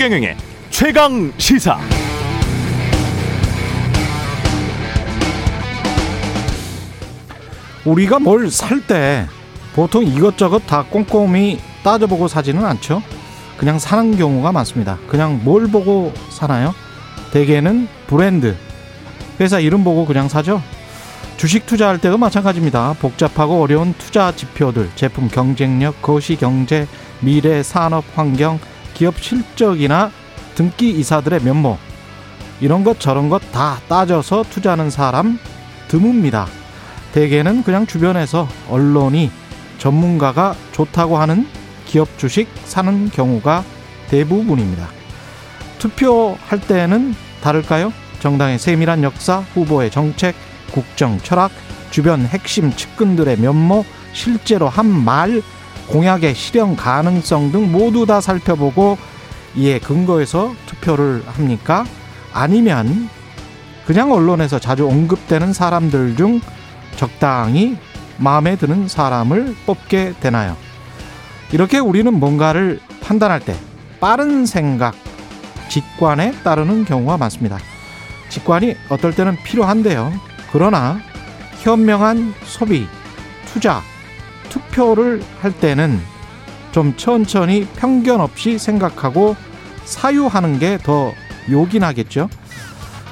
최경영의 최강 시사. 우리가 뭘 살 때 보통 이것저것 다 꼼꼼히 따져보고 사지는 않죠. 그냥 사는 경우가 많습니다. 그냥 뭘 보고 사나요? 대개는 브랜드, 회사 이름 보고 그냥 사죠. 주식 투자할 때도 마찬가지입니다. 복잡하고 어려운 투자 지표들, 제품 경쟁력, 거시 경제, 미래 산업 환경, 기업 실적이나 등기 이사들의 면모 이런 것 저런 것 다 따져서 투자하는 사람 드뭅니다. 대개는 그냥 주변에서 언론이 전문가가 좋다고 하는 기업 주식 사는 경우가 대부분입니다. 투표할 때는 다를까요? 정당의 세밀한 역사, 후보의 정책, 국정, 철학, 주변 핵심 측근들의 면모, 실제로 한 말, 공약의 실현 가능성 등 모두 다 살펴보고 이에 근거해서 투표를 합니까? 아니면 그냥 언론에서 자주 언급되는 사람들 중 적당히 마음에 드는 사람을 뽑게 되나요? 이렇게 우리는 뭔가를 판단할 때 빠른 생각, 직관에 따르는 경우가 많습니다. 직관이 어떨 때는 필요한데요. 그러나 현명한 소비, 투자, 투표를 할 때는 좀 천천히 편견 없이 생각하고 사유하는 게 더 요긴하겠죠.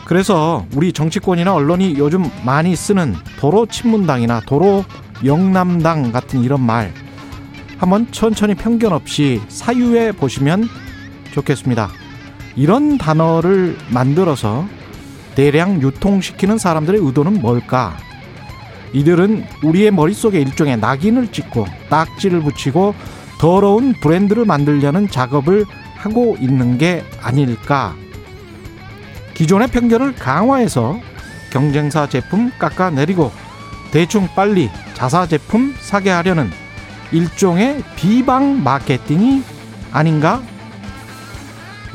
그래서 우리 정치권이나 언론이 요즘 많이 쓰는 도로 친문당이나 도로 영남당 같은 이런 말 한번 천천히 편견 없이 사유해 보시면 좋겠습니다. 이런 단어를 만들어서 대량 유통시키는 사람들의 의도는 뭘까? 이들은 우리의 머릿속에 일종의 낙인을 찍고 딱지를 붙이고 더러운 브랜드를 만들려는 작업을 하고 있는 게 아닐까? 기존의 편견을 강화해서 경쟁사 제품 깎아내리고 대충 빨리 자사 제품 사게 하려는 일종의 비방 마케팅이 아닌가?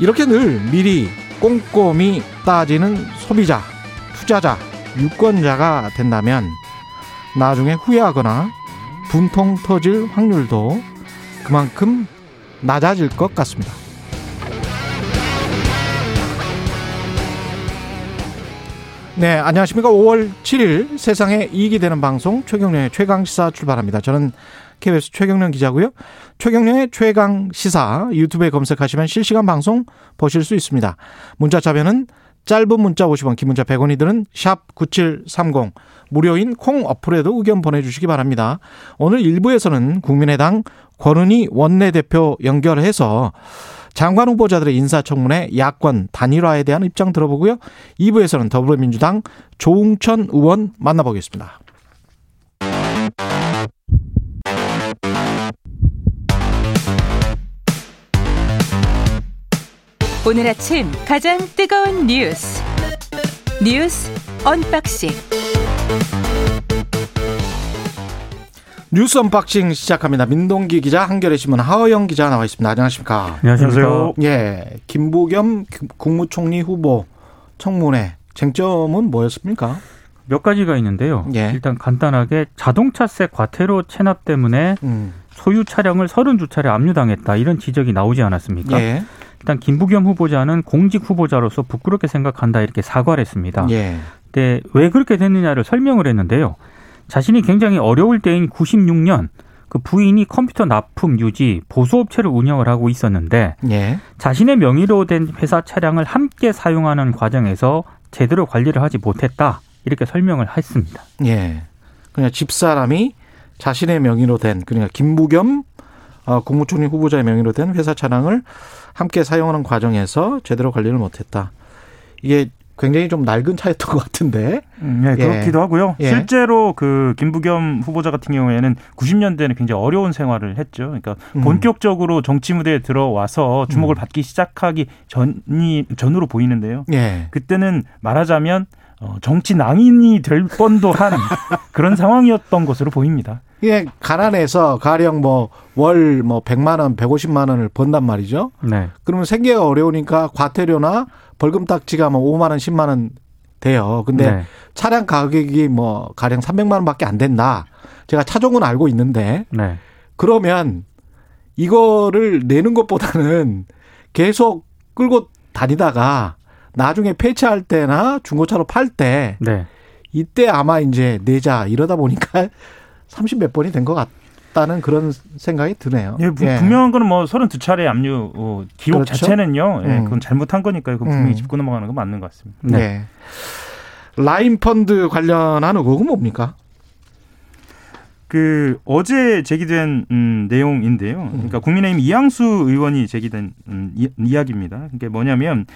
이렇게 늘 미리 꼼꼼히 따지는 소비자, 투자자, 유권자가 된다면 나중에 후회하거나 분통 터질 확률도 그만큼 낮아질 것 같습니다. 네, 안녕하십니까. 5월 7일 세상에 이익이 되는 방송 최경련의 최강시사 출발합니다. 저는 KBS 최경련 기자고요. 최경련의 최강시사 유튜브에 검색하시면 실시간 방송 보실 수 있습니다. 문자 자변은 짧은 문자 50원, 긴 문자 100원이 드는 샵 9730. 무료인 콩 어플에도 의견 보내주시기 바랍니다. 오늘 1부에서는 국민의당 권은희 원내대표 연결해서 장관 후보자들의 인사청문회 야권 단일화에 대한 입장 들어보고요. 2부에서는 더불어민주당 조웅천 의원 만나보겠습니다. 오늘 아침 가장 뜨거운 뉴스 뉴스 언박싱 뉴스 언박싱 시작합니다. 민동기 기자, 한겨레 신문 하호영 기자 나와 있습니다. 안녕하십니까? 안녕하세요. 예, 김부겸 국무총리 후보 청문회 쟁점은 뭐였습니까? 몇 가지가 있는데요. 예. 일단 간단하게 자동차세 과태료 체납 때문에 음, 소유 차량을 32차례 압류당했다 이런 지적이 나오지 않았습니까? 예, 일단 김부겸 후보자는 공직 후보자로서 부끄럽게 생각한다 이렇게 사과를 했습니다. 예, 근데 왜 그렇게 됐느냐를 설명을 했는데요. 자신이 굉장히 어려울 때인 96년 그 부인이 컴퓨터 납품 유지 보수업체를 운영을 하고 있었는데 예, 자신의 명의로 된 회사 차량을 함께 사용하는 과정에서 제대로 관리를 하지 못했다 이렇게 설명을 했습니다. 예. 그냥 집사람이 자신의 명의로 된 그러니까 김부겸 어, 국무총리 후보자의 명의로 된 회사 차량을 함께 사용하는 과정에서 제대로 관리를 못했다. 이게 굉장히 좀 낡은 차였던 것 같은데. 음, 네, 예. 그렇기도 하고요. 예. 실제로 그 김부겸 후보자 같은 경우에는 90년대에는 굉장히 어려운 생활을 했죠. 그러니까 음. 본격적으로 정치 무대에 들어와서 주목을 음. 받기 시작하기 전이 전으로 보이는데요. 예. 그때는 말하자면 어, 정치 낭인이 될 뻔도 한 그런 상황이었던 것으로 보입니다. 이게 가난해서 가령 뭐월뭐 100만 원, 150만 원을 번단 말이죠. 네. 그러면 생계가 어려우니까 과태료나 벌금 딱지가 뭐 5만 원, 10만 원 돼요. 근데 네. 차량 가격이 뭐 가령 300만 원밖에 안 된다. 제가 차종은 알고 있는데 네. 그러면 이거를 내는 것보다는 계속 끌고 다니다가 나중에 폐차할 때나 중고차로 팔때 네. 이때 아마 이제 내자 이러다 보니까 30몇 번이 된 것 같다는 그런 생각이 드네요. 예, 부- 분명한 거는 뭐 32차례 압류 어, 기록 그렇죠. 자체는요. 예, 음. 그건 잘못한 거니까요. 그건 분명히 음. 짚고 넘어가는 건 맞는 것 같습니다. 네. 네. 라인 펀드 관련한 의혹은 뭡니까? 그 어제 제기된 음, 내용인데요. 그러니까 국민의힘 이양수 의원이 제기된 음, 이, 이야기입니다. 그게 뭐냐면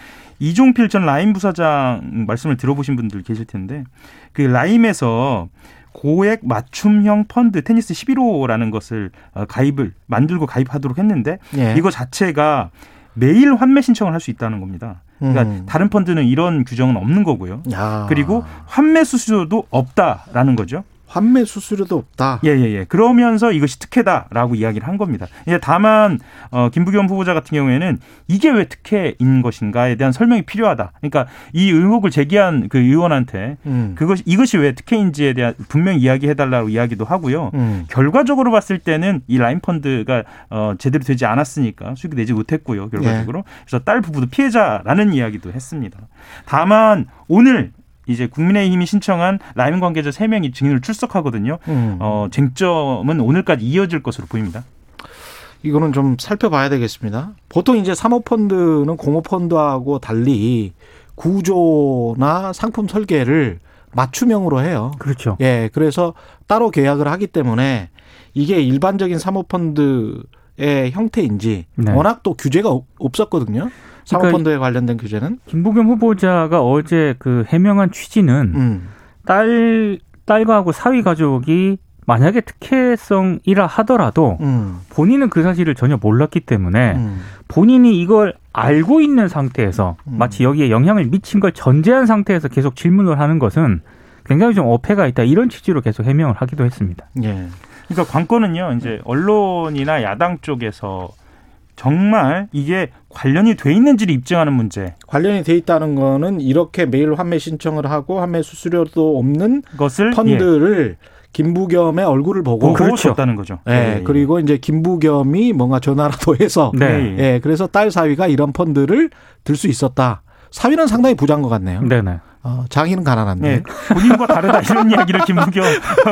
이종필 전 라임 부사장 말씀을 들어보신 분들 계실 텐데 그 라임에서 고액 맞춤형 펀드 테니스 11호라는 것을 어, 가입을 만들고 가입하도록 했는데 예. 이거 자체가 매일 환매 신청을 할 수 있다는 겁니다. 그러니까 음. 다른 펀드는 이런 규정은 없는 거고요. 야. 그리고 환매 수수료도 없다라는 거죠. 환매 수수료도 없다. 예, 예, 예. 그러면서 이것이 특혜다라고 이야기를 한 겁니다. 예, 다만, 어, 김부겸 후보자 같은 경우에는 이게 왜 특혜인 것인가에 대한 설명이 필요하다. 그러니까 이 의혹을 제기한 그 의원한테 음. 그것, 이것이 왜 특혜인지에 대한 분명히 이야기해달라고 이야기도 하고요. 음. 결과적으로 봤을 때는 이 라인 펀드가 어, 제대로 되지 않았으니까 수익이 내지 못했고요. 결과적으로. 그래서 딸 부부도 피해자라는 이야기도 했습니다. 다만 오늘 이제 국민의힘이 신청한 라임 관계자 3명이 증인으로 출석하거든요. 음. 어, 쟁점은 오늘까지 이어질 것으로 보입니다. 이거는 좀 살펴봐야 되겠습니다. 보통 이제 사모펀드는 공모펀드하고 달리 구조나 상품 설계를 맞춤형으로 해요. 그렇죠. 예, 그래서 따로 계약을 하기 때문에 이게 일반적인 사모펀드의 형태인지 네. 워낙 또 규제가 없- 없었거든요. 사모펀드에 관련된 규제는. 김부겸 후보자가 어제 그 해명한 취지는 음. 딸 딸과하고 사위 가족이 만약에 특혜성이라 하더라도 음. 본인은 그 사실을 전혀 몰랐기 때문에 음. 본인이 이걸 알고 있는 상태에서 음. 마치 여기에 영향을 미친 걸 전제한 상태에서 계속 질문을 하는 것은 굉장히 좀 어폐가 있다 이런 취지로 계속 해명을 하기도 했습니다. 예. 그러니까 관건은요, 이제 언론이나 야당 쪽에서 정말 이게 관련이 돼 있는지를 입증하는 문제. 관련이 돼 있다는 거는 이렇게 매일 환매 신청을 하고 환매 수수료도 없는 것을 펀드를 김부겸의 얼굴을 보고. 줬다는 거죠. 예, 예, 예. 그리고 이제 김부겸이 뭔가 전화라도 해서 네. 예, 예. 예, 그래서 딸 사위가 이런 펀드를 들 수 있었다. 사위는 상당히 부자인 것 같네요. 네네. 어, 장인은 가난한데. 예, 본인과 다르다 이런 이야기를 김부겸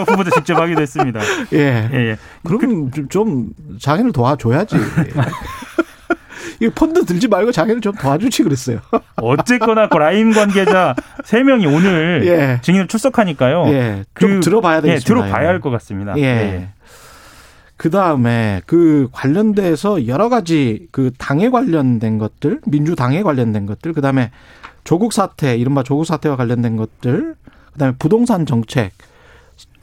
후보자 직접 하기도 했습니다. 예. 예, 예. 그럼 좀- 좀 장인을 도와줘야지. 이 펀드 들지 말고 장인을 좀 도와주지 그랬어요. 어쨌거나 그 라임 관계자 세 명이 오늘 예. 증인으로 출석하니까요. 예. 좀 그- 들어봐야 예, 되겠습니다. 들어봐야 이거. 할것 같습니다. 예. 그 다음에 그 관련돼서 여러 가지 그 당에 관련된 것들, 민주당에 관련된 것들, 그 다음에 조국 사태, 이른바 조국 사태와 관련된 것들, 그 다음에 부동산 정책,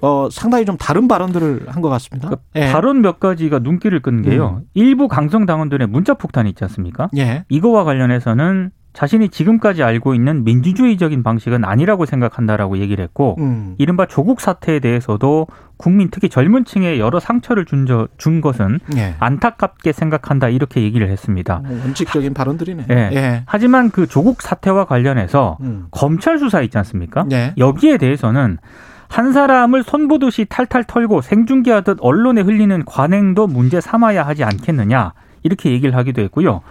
어, 상당히 좀 다른 발언들을 한 것 같습니다. 그 예. 발언 몇 가지가 눈길을 끄는 게요. 일부 강성 당원들의 문자 폭탄이 있지 않습니까? 예. 이거와 관련해서는 자신이 지금까지 알고 있는 민주주의적인 방식은 아니라고 생각한다라고 얘기를 했고 음. 이른바 조국 사태에 대해서도 국민 특히 젊은 층에 여러 상처를 준, 저, 준 것은 예. 안타깝게 생각한다 이렇게 얘기를 했습니다. 뭐 원칙적인 발언들이네. 예. 예. 하지만 그 조국 사태와 관련해서 음. 검찰 수사 있지 않습니까? 예. 여기에 대해서는 한 사람을 손보듯이 탈탈 털고 생중계하듯 언론에 흘리는 관행도 문제 삼아야 하지 않겠느냐 이렇게 얘기를 하기도 했고요.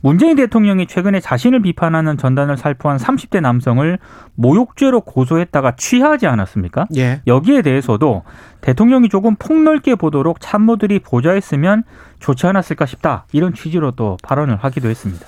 문재인 대통령이 최근에 자신을 비판하는 전단을 살포한 30대 남성을 모욕죄로 고소했다가 취하지 않았습니까? 예. 여기에 대해서도 대통령이 조금 폭넓게 보도록 참모들이 보좌했으면 좋지 않았을까 싶다. 이런 취지로 또 발언을 하기도 했습니다.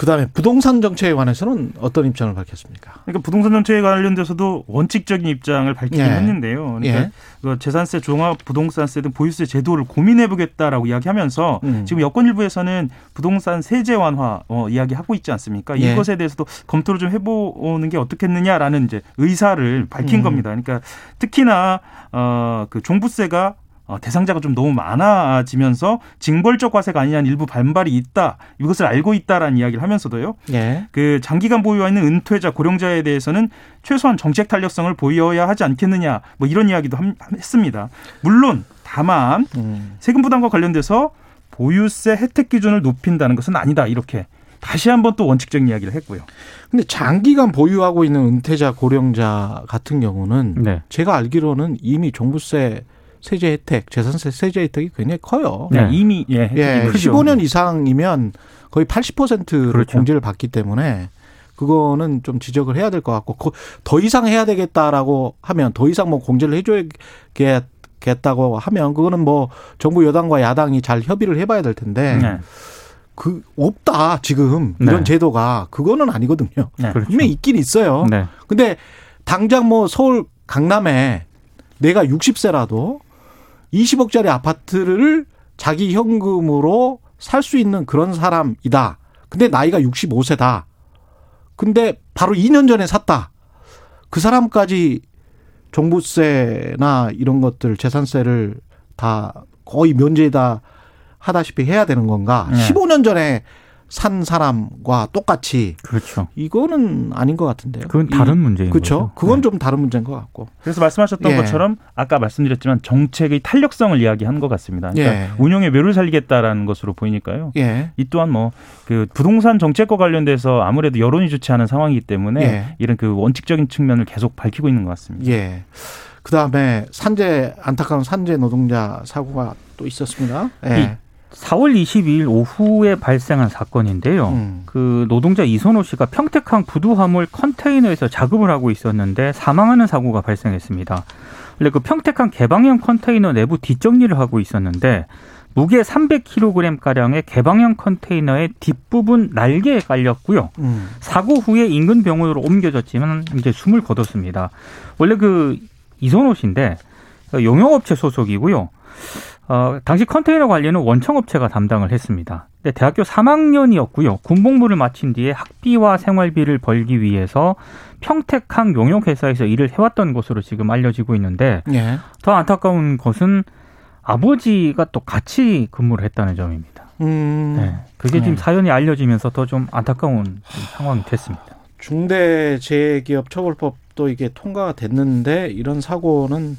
그 다음에 부동산 정책에 관해서는 어떤 입장을 밝혔습니까? 그러니까 부동산 정책에 관련돼서도 원칙적인 입장을 밝히긴 예. 했는데요. 그러니까 예. 그 재산세, 종합 부동산세 등 보유세 제도를 고민해보겠다라고 이야기하면서 음. 지금 여권 일부에서는 부동산 세제 완화 어, 이야기하고 있지 않습니까? 예. 이것에 대해서도 검토를 좀 해보는 게 어떻겠느냐라는 이제 의사를 밝힌 음. 겁니다. 그러니까 특히나 어, 그 종부세가 어, 대상자가 좀 너무 많아지면서 징벌적 과세가 아니냐는 일부 반발이 있다. 이것을 알고 있다라는 이야기를 하면서도요. 예. 그 장기간 보유와 있는 은퇴자, 고령자에 대해서는 최소한 정책 탄력성을 보여야 하지 않겠느냐. 뭐 이런 이야기도 함- 했습니다. 물론 다만 음. 세금 부담과 관련돼서 보유세 혜택 기준을 높인다는 것은 아니다. 이렇게 다시 한번 또 원칙적인 이야기를 했고요. 근데 장기간 보유하고 있는 은퇴자, 고령자 같은 경우는 네. 제가 알기로는 이미 종부세 세제 혜택, 재산세 세제 혜택이 굉장히 커요. 네, 이미 예, 예, 크죠. 15년 이상이면 거의 80%를 그렇죠. 공제를 받기 때문에 그거는 좀 지적을 해야 될 것 같고 그- 더 이상 해야 되겠다라고 하면 더 이상 뭐 공제를 해줘야겠다고 하면 그거는 뭐 정부 여당과 야당이 잘 협의를 해봐야 될 텐데 네. 그 없다 지금 네. 이런 제도가 그거는 아니거든요. 네. 그렇죠. 분명히 있긴 있어요. 네. 근데 당장 뭐 서울 강남에 내가 60세라도 20억짜리 아파트를 자기 현금으로 살 수 있는 그런 사람이다. 근데 나이가 65세다. 근데 바로 2년 전에 샀다. 그 사람까지 종부세나 이런 것들 재산세를 다 거의 면제다 하다시피 해야 되는 건가? 네. 15년 전에 산 사람과 똑같이 그렇죠. 이거는 아닌 것 같은데요. 그건 이- 다른 문제인 그렇죠. 거죠. 그건 네. 좀 다른 문제인 것 같고. 그래서 말씀하셨던 예. 것처럼 아까 말씀드렸지만 정책의 탄력성을 이야기한 것 같습니다. 그러니까 예. 운용의 묘를 살리겠다라는 것으로 보이니까요. 예. 이 또한 뭐 그 부동산 정책과 관련돼서 아무래도 여론이 좋지 않은 상황이기 때문에 예. 이런 그 원칙적인 측면을 계속 밝히고 있는 것 같습니다. 예. 그 다음에 산재 안타까운 산재 노동자 사고가 또 있었습니다. 예. 4월 22일 오후에 발생한 사건인데요. 음. 그 노동자 이선호 씨가 평택항 부두화물 컨테이너에서 작업을 하고 있었는데 사망하는 사고가 발생했습니다. 원래 그 평택항 개방형 컨테이너 내부 뒷정리를 하고 있었는데 무게 300kg 가량의 개방형 컨테이너의 뒷부분 날개에 깔렸고요. 음. 사고 후에 인근 병원으로 옮겨졌지만 이제 숨을 거뒀습니다. 원래 그 이선호 씨인데 용역업체 소속이고요. 어, 당시 컨테이너 관리는 원청업체가 담당을 했습니다. 근데 대학교 3학년이었고요. 군복무를 마친 뒤에 학비와 생활비를 벌기 위해서 평택항 용역회사에서 일을 해왔던 것으로 지금 알려지고 있는데 예. 더 안타까운 것은 아버지가 또 같이 근무를 했다는 점입니다. 음. 네. 그게 지금 네. 사연이 알려지면서 더 좀 안타까운 상황이 됐습니다. 중대재해기업처벌법도 이게 통과가 됐는데 이런 사고는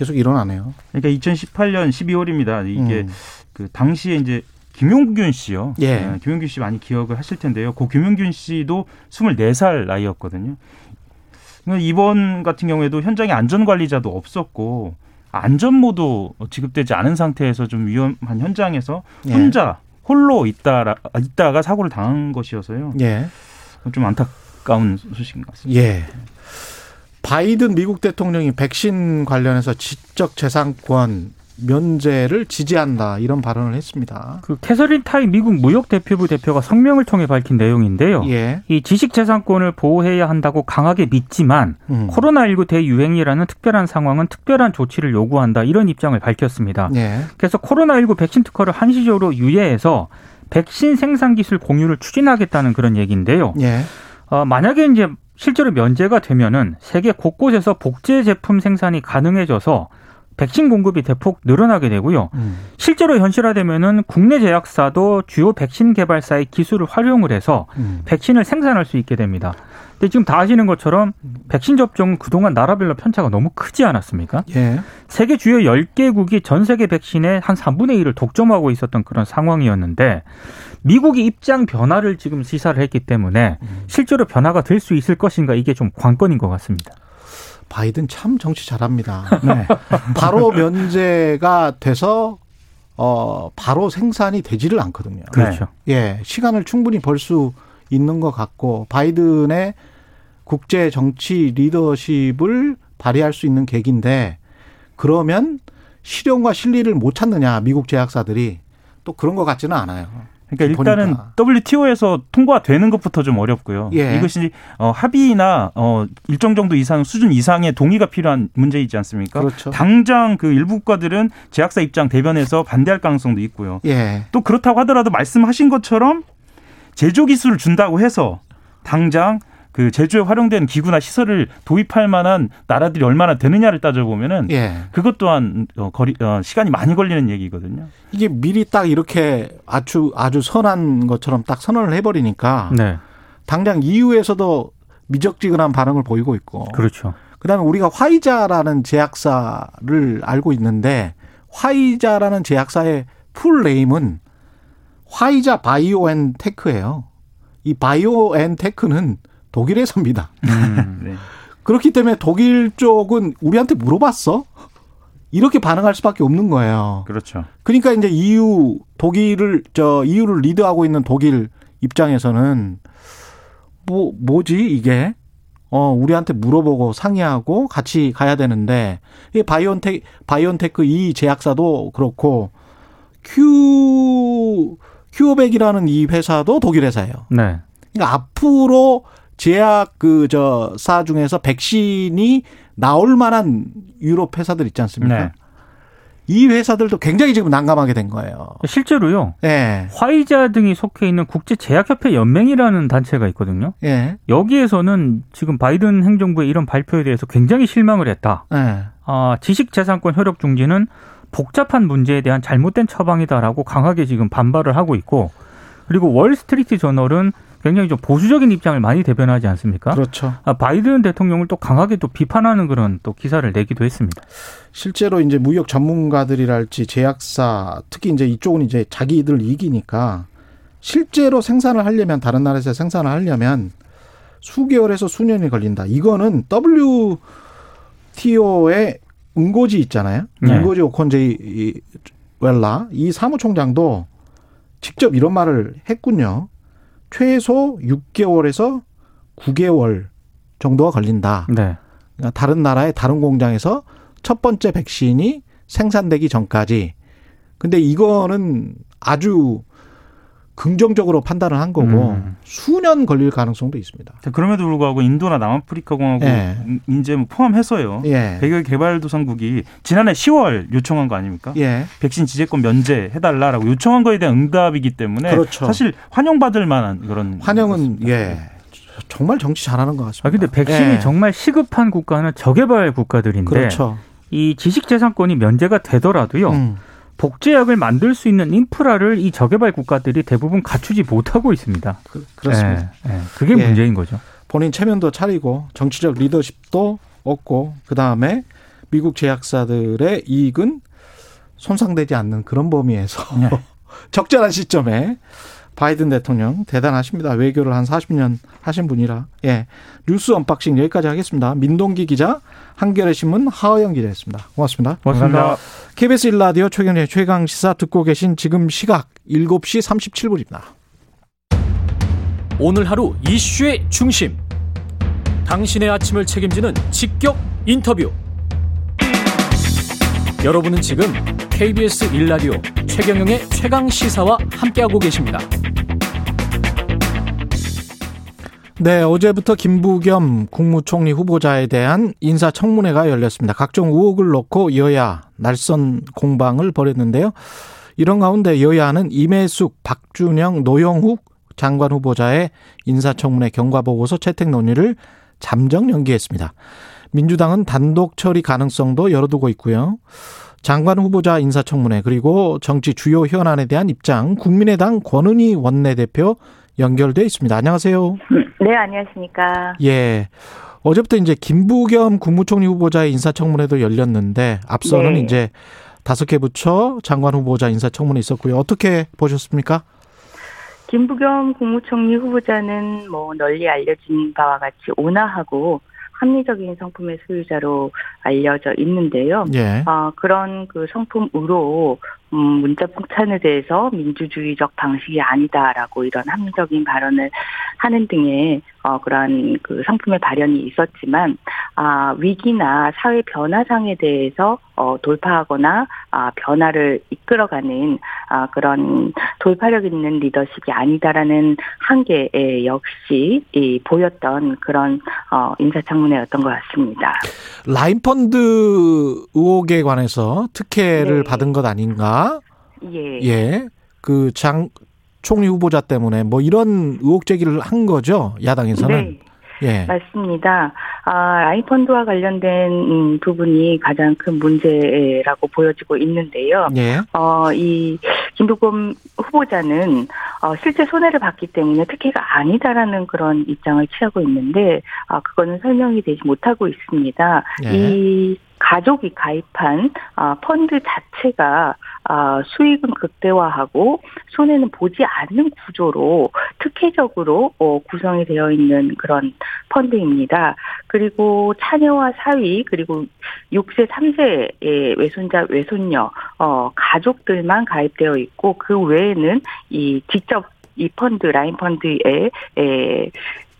계속 일어나네요. 그러니까 2018년 12월입니다. 이게 음. 그 당시에 이제 김용균 씨요. 예. 네, 김용균 씨 많이 기억을 하실 텐데요. 그 김용균 씨도 24살 나이였거든요. 그러니까 이번 같은 경우에도 현장에 안전관리자도 없었고 안전모도 지급되지 않은 상태에서 좀 위험한 현장에서 예. 혼자 홀로 있다라, 있다가 사고를 당한 것이어서요. 예. 좀 안타까운 소식인 것 같습니다. 예. 바이든 미국 대통령이 백신 관련해서 지적 재산권 면제를 지지한다 이런 발언을 했습니다. 그 캐서린 타이 미국 무역 대표부 대표가 성명을 통해 밝힌 내용인데요. 예. 이 지식 재산권을 보호해야 한다고 강하게 믿지만 음. 코로나19 대유행이라는 특별한 상황은 특별한 조치를 요구한다 이런 입장을 밝혔습니다. 예. 그래서 코로나19 백신 특허를 한시적으로 유예해서 백신 생산 기술 공유를 추진하겠다는 그런 얘기인데요. 예. 어, 만약에 이제 실제로 면제가 되면은 세계 곳곳에서 복제 제품 생산이 가능해져서 백신 공급이 대폭 늘어나게 되고요. 음. 실제로 현실화되면은 국내 제약사도 주요 백신 개발사의 기술을 활용을 해서 음. 백신을 생산할 수 있게 됩니다. 근데 지금 다 아시는 것처럼 백신 접종은 그동안 나라별로 편차가 너무 크지 않았습니까? 예. 세계 주요 10개국이 전 세계 백신의 한 3분의 1을 독점하고 있었던 그런 상황이었는데 미국이 입장 변화를 지금 시사를 했기 때문에 실제로 변화가 될 수 있을 것인가 이게 좀 관건인 것 같습니다. 바이든 참 정치 잘합니다. 네. 바로 면제가 돼서 어 바로 생산이 되지를 않거든요. 그렇죠. 예, 시간을 충분히 벌 수 있는 것 같고 바이든의 국제 정치 리더십을 발휘할 수 있는 계기인데 그러면 실용과 실리를 못 찾느냐 미국 제약사들이 또 그런 것 같지는 않아요. 그러니까 일단은 보니까. WTO에서 통과되는 것부터 좀 어렵고요. 예. 이것이 어, 합의나 어, 일정 정도 이상 수준 이상의 동의가 필요한 문제이지 않습니까? 그렇죠. 당장 그 일부 국가들은 제약사 입장 대변해서 반대할 가능성도 있고요. 예, 또 그렇다고 하더라도 말씀하신 것처럼 제조 기술을 준다고 해서 당장 그 제조에 활용된 기구나 시설을 도입할 만한 나라들이 얼마나 되느냐를 따져보면은 예. 그것 또한 어, 거리 어, 시간이 많이 걸리는 얘기거든요. 이게 미리 딱 이렇게 아주 아주 선한 것처럼 딱 선언을 해버리니까 네. 당장 EU에서도 미적지근한 반응을 보이고 있고 그렇죠. 그다음에 우리가 화이자라는 제약사를 알고 있는데 화이자라는 제약사의 full name은 화이자 바이오엔테크예요. 이 바이오엔테크는 독일 회사입니다. 음. 네. 그렇기 때문에 독일 쪽은 우리한테 물어봤어. 이렇게 반응할 수밖에 없는 거예요. 그렇죠. 그러니까 이제 EU 독일을 저 EU를 리드하고 있는 독일 입장에서는 뭐 뭐지 이게 어 우리한테 물어보고 상의하고 같이 가야 되는데 이 바이온텍 바이온테크 이 제약사도 그렇고 큐 큐어백이라는 이 회사도 독일 회사예요. 네. 그러니까 앞으로 제약 그 저 사 중에서 백신이 나올 만한 유럽 회사들 있지 않습니까? 네. 이 회사들도 굉장히 지금 난감하게 된 거예요. 실제로요. 예. 화이자 등이 속해 있는 국제 제약협회 연맹이라는 단체가 있거든요. 예. 여기에서는 지금 바이든 행정부의 이런 발표에 대해서 굉장히 실망을 했다. 예. 아, 지식재산권 효력 중지는 복잡한 문제에 대한 잘못된 처방이다라고 강하게 지금 반발을 하고 있고 그리고 월스트리트 저널은 굉장히 좀 보수적인 입장을 많이 대변하지 않습니까? 그렇죠. 아, 바이든 대통령을 또 강하게 또 비판하는 그런 또 기사를 내기도 했습니다. 실제로 이제 무역 전문가들이랄지 제약사 특히 이제 이쪽은 이제 자기들 이기니까 실제로 생산을 하려면 다른 나라에서 생산을 하려면 수개월에서 수년이 걸린다. 이거는 WTO의 응고지 있잖아요. 네. 응고지 오콘제이 이 웰라 이 사무총장도 직접 이런 말을 했군요. 최소 6개월에서 9개월 정도가 걸린다. 네. 그러니까 다른 나라의 다른 공장에서 첫 번째 백신이 생산되기 전까지. 근데 이거는 아주 긍정적으로 판단을 한 거고 음. 수년 걸릴 가능성도 있습니다. 그럼에도 불구하고 인도나 남아프리카 공화국 예. 이제 뭐 포함해서요. 예. 백여 개발도상국이 지난해 10월 요청한 거 아닙니까? 예. 백신 지재권 면제 해달라라고 요청한 거에 대한 응답이기 때문에 그렇죠. 사실 환영받을 만한 그런 환영은. 예. 정말 정치 잘하는 것 같습니다. 아 근데 백신이 예. 정말 시급한 국가는 저개발 국가들인데 그렇죠. 이 지식재산권이 면제가 되더라도요. 음. 복제약을 만들 수 있는 인프라를 이 저개발 국가들이 대부분 갖추지 못하고 있습니다. 그, 그렇습니다. 예, 예. 그게 예. 문제인 거죠. 본인 체면도 차리고 정치적 리더십도 얻고 그 다음에 미국 제약사들의 이익은 손상되지 않는 그런 범위에서 네. 적절한 시점에 바이든 대통령 대단하십니다. 외교를 한 40년 하신 분이라. 예. 뉴스 언박싱 여기까지 하겠습니다. 민동기 기자, 한겨레 신문 하호영 기자였습니다. 고맙습니다. 고맙습니다. KBS 1라디오 최경의 최강 시사 듣고 계신 지금 시각 7시 37분입니다. 오늘 하루 이슈의 중심. 당신의 아침을 책임지는 직격 인터뷰. 여러분은 지금 KBS 1라디오 최경영의 최강 시사와 함께하고 계십니다. 네, 어제부터 김부겸 국무총리 후보자에 대한 인사청문회가 열렸습니다. 각종 의혹을 놓고 여야 날선 공방을 벌였는데요. 이런 가운데 여야는 임혜숙, 박준영, 노영욱 장관 후보자의 인사청문회 경과보고서 채택 논의를 잠정 연기했습니다. 민주당은 단독 처리 가능성도 열어두고 있고요. 장관 후보자 인사청문회 그리고 정치 주요 현안에 대한 입장 국민의당 권은희 원내대표 연결돼 있습니다. 안녕하세요. 네, 안녕하십니까. 예. 어제부터 이제 김부겸 국무총리 후보자의 인사청문회도 열렸는데 앞서는 네. 이제 다섯 개 부처 장관 후보자 인사청문회 있었고요. 어떻게 보셨습니까? 김부겸 국무총리 후보자는 뭐 널리 알려진 바와 같이 온화하고 합리적인 성품의 소유자로 알려져 있는데요. 예. 어, 그런 그 성품으로 음, 문자 폭탄에 대해서 민주주의적 방식이 아니다라고 이런 합리적인 발언을 하는 등의 어, 그러한 그 성품의 발현이 있었지만 아, 위기나 사회 변화상에 대해서 어, 돌파하거나 아, 변화를 이끌어가는 아, 그런 돌파력 있는 리더십이 아니다라는 한계에 역시 이, 보였던 그런 어, 인사청문회였던 것 같습니다. 라인펀드 의혹에 관해서 특혜를 네. 받은 것 아닌가? 예. 예. 그 장 총리 후보자 때문에 뭐 이런 의혹 제기를 한 거죠. 야당에서는. 네. 예. 맞습니다. 아, 라인펀드와 관련된 음, 부분이 가장 큰 문제라고 보여지고 있는데요. 예. 어, 이 김부겸 후보자는 어, 실제 손해를 봤기 때문에 특혜가 아니다라는 그런 입장을 취하고 있는데 아, 그거는 설명이 되지 못하고 있습니다. 예. 이 가족이 가입한 아, 펀드 자체가 아, 수익은 극대화하고 손해는 보지 않는 구조로 특혜적으로 어, 구성이 되어 있는 그런 펀드입니다. 그리고 차녀와 사위 그리고 6세, 3세의 외손자, 외손녀, 어, 가족들만 가입되어 있고 그 외에는 이 직접 이 펀드 라인 펀드의 에,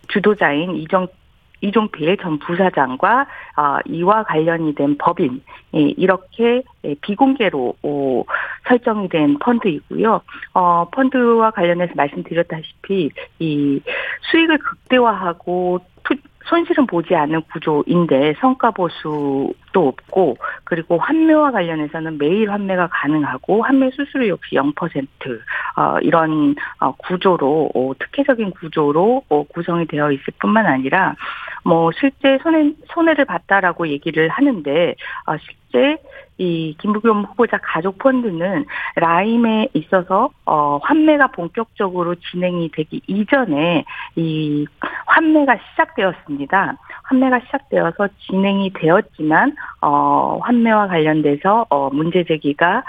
주도자인 이정 이종필 전 부사장과 어, 이와 관련이 된 법인 예, 이렇게 예, 비공개로 오, 설정이 된 펀드이고요. 어, 펀드와 관련해서 말씀드렸다시피 이 수익을 극대화하고 투, 손실은 보지 않는 구조인데 성과 보수도 없고 그리고 환매와 관련해서는 매일 환매가 가능하고 환매 수수료 역시 0% 어, 이런 어, 구조로 어, 특혜적인 구조로 어, 구성이 되어 있을 뿐만 아니라 뭐 실제 손해 손해를 봤다라고 얘기를 하는데 어, 실제 이 김부겸 후보자 가족 펀드는 라임에 있어서 어 환매가 본격적으로 진행이 되기 이전에 이 환매가 시작되었습니다. 환매가 시작되어서 진행이 되었지만 어 환매와 관련돼서 어 문제 제기가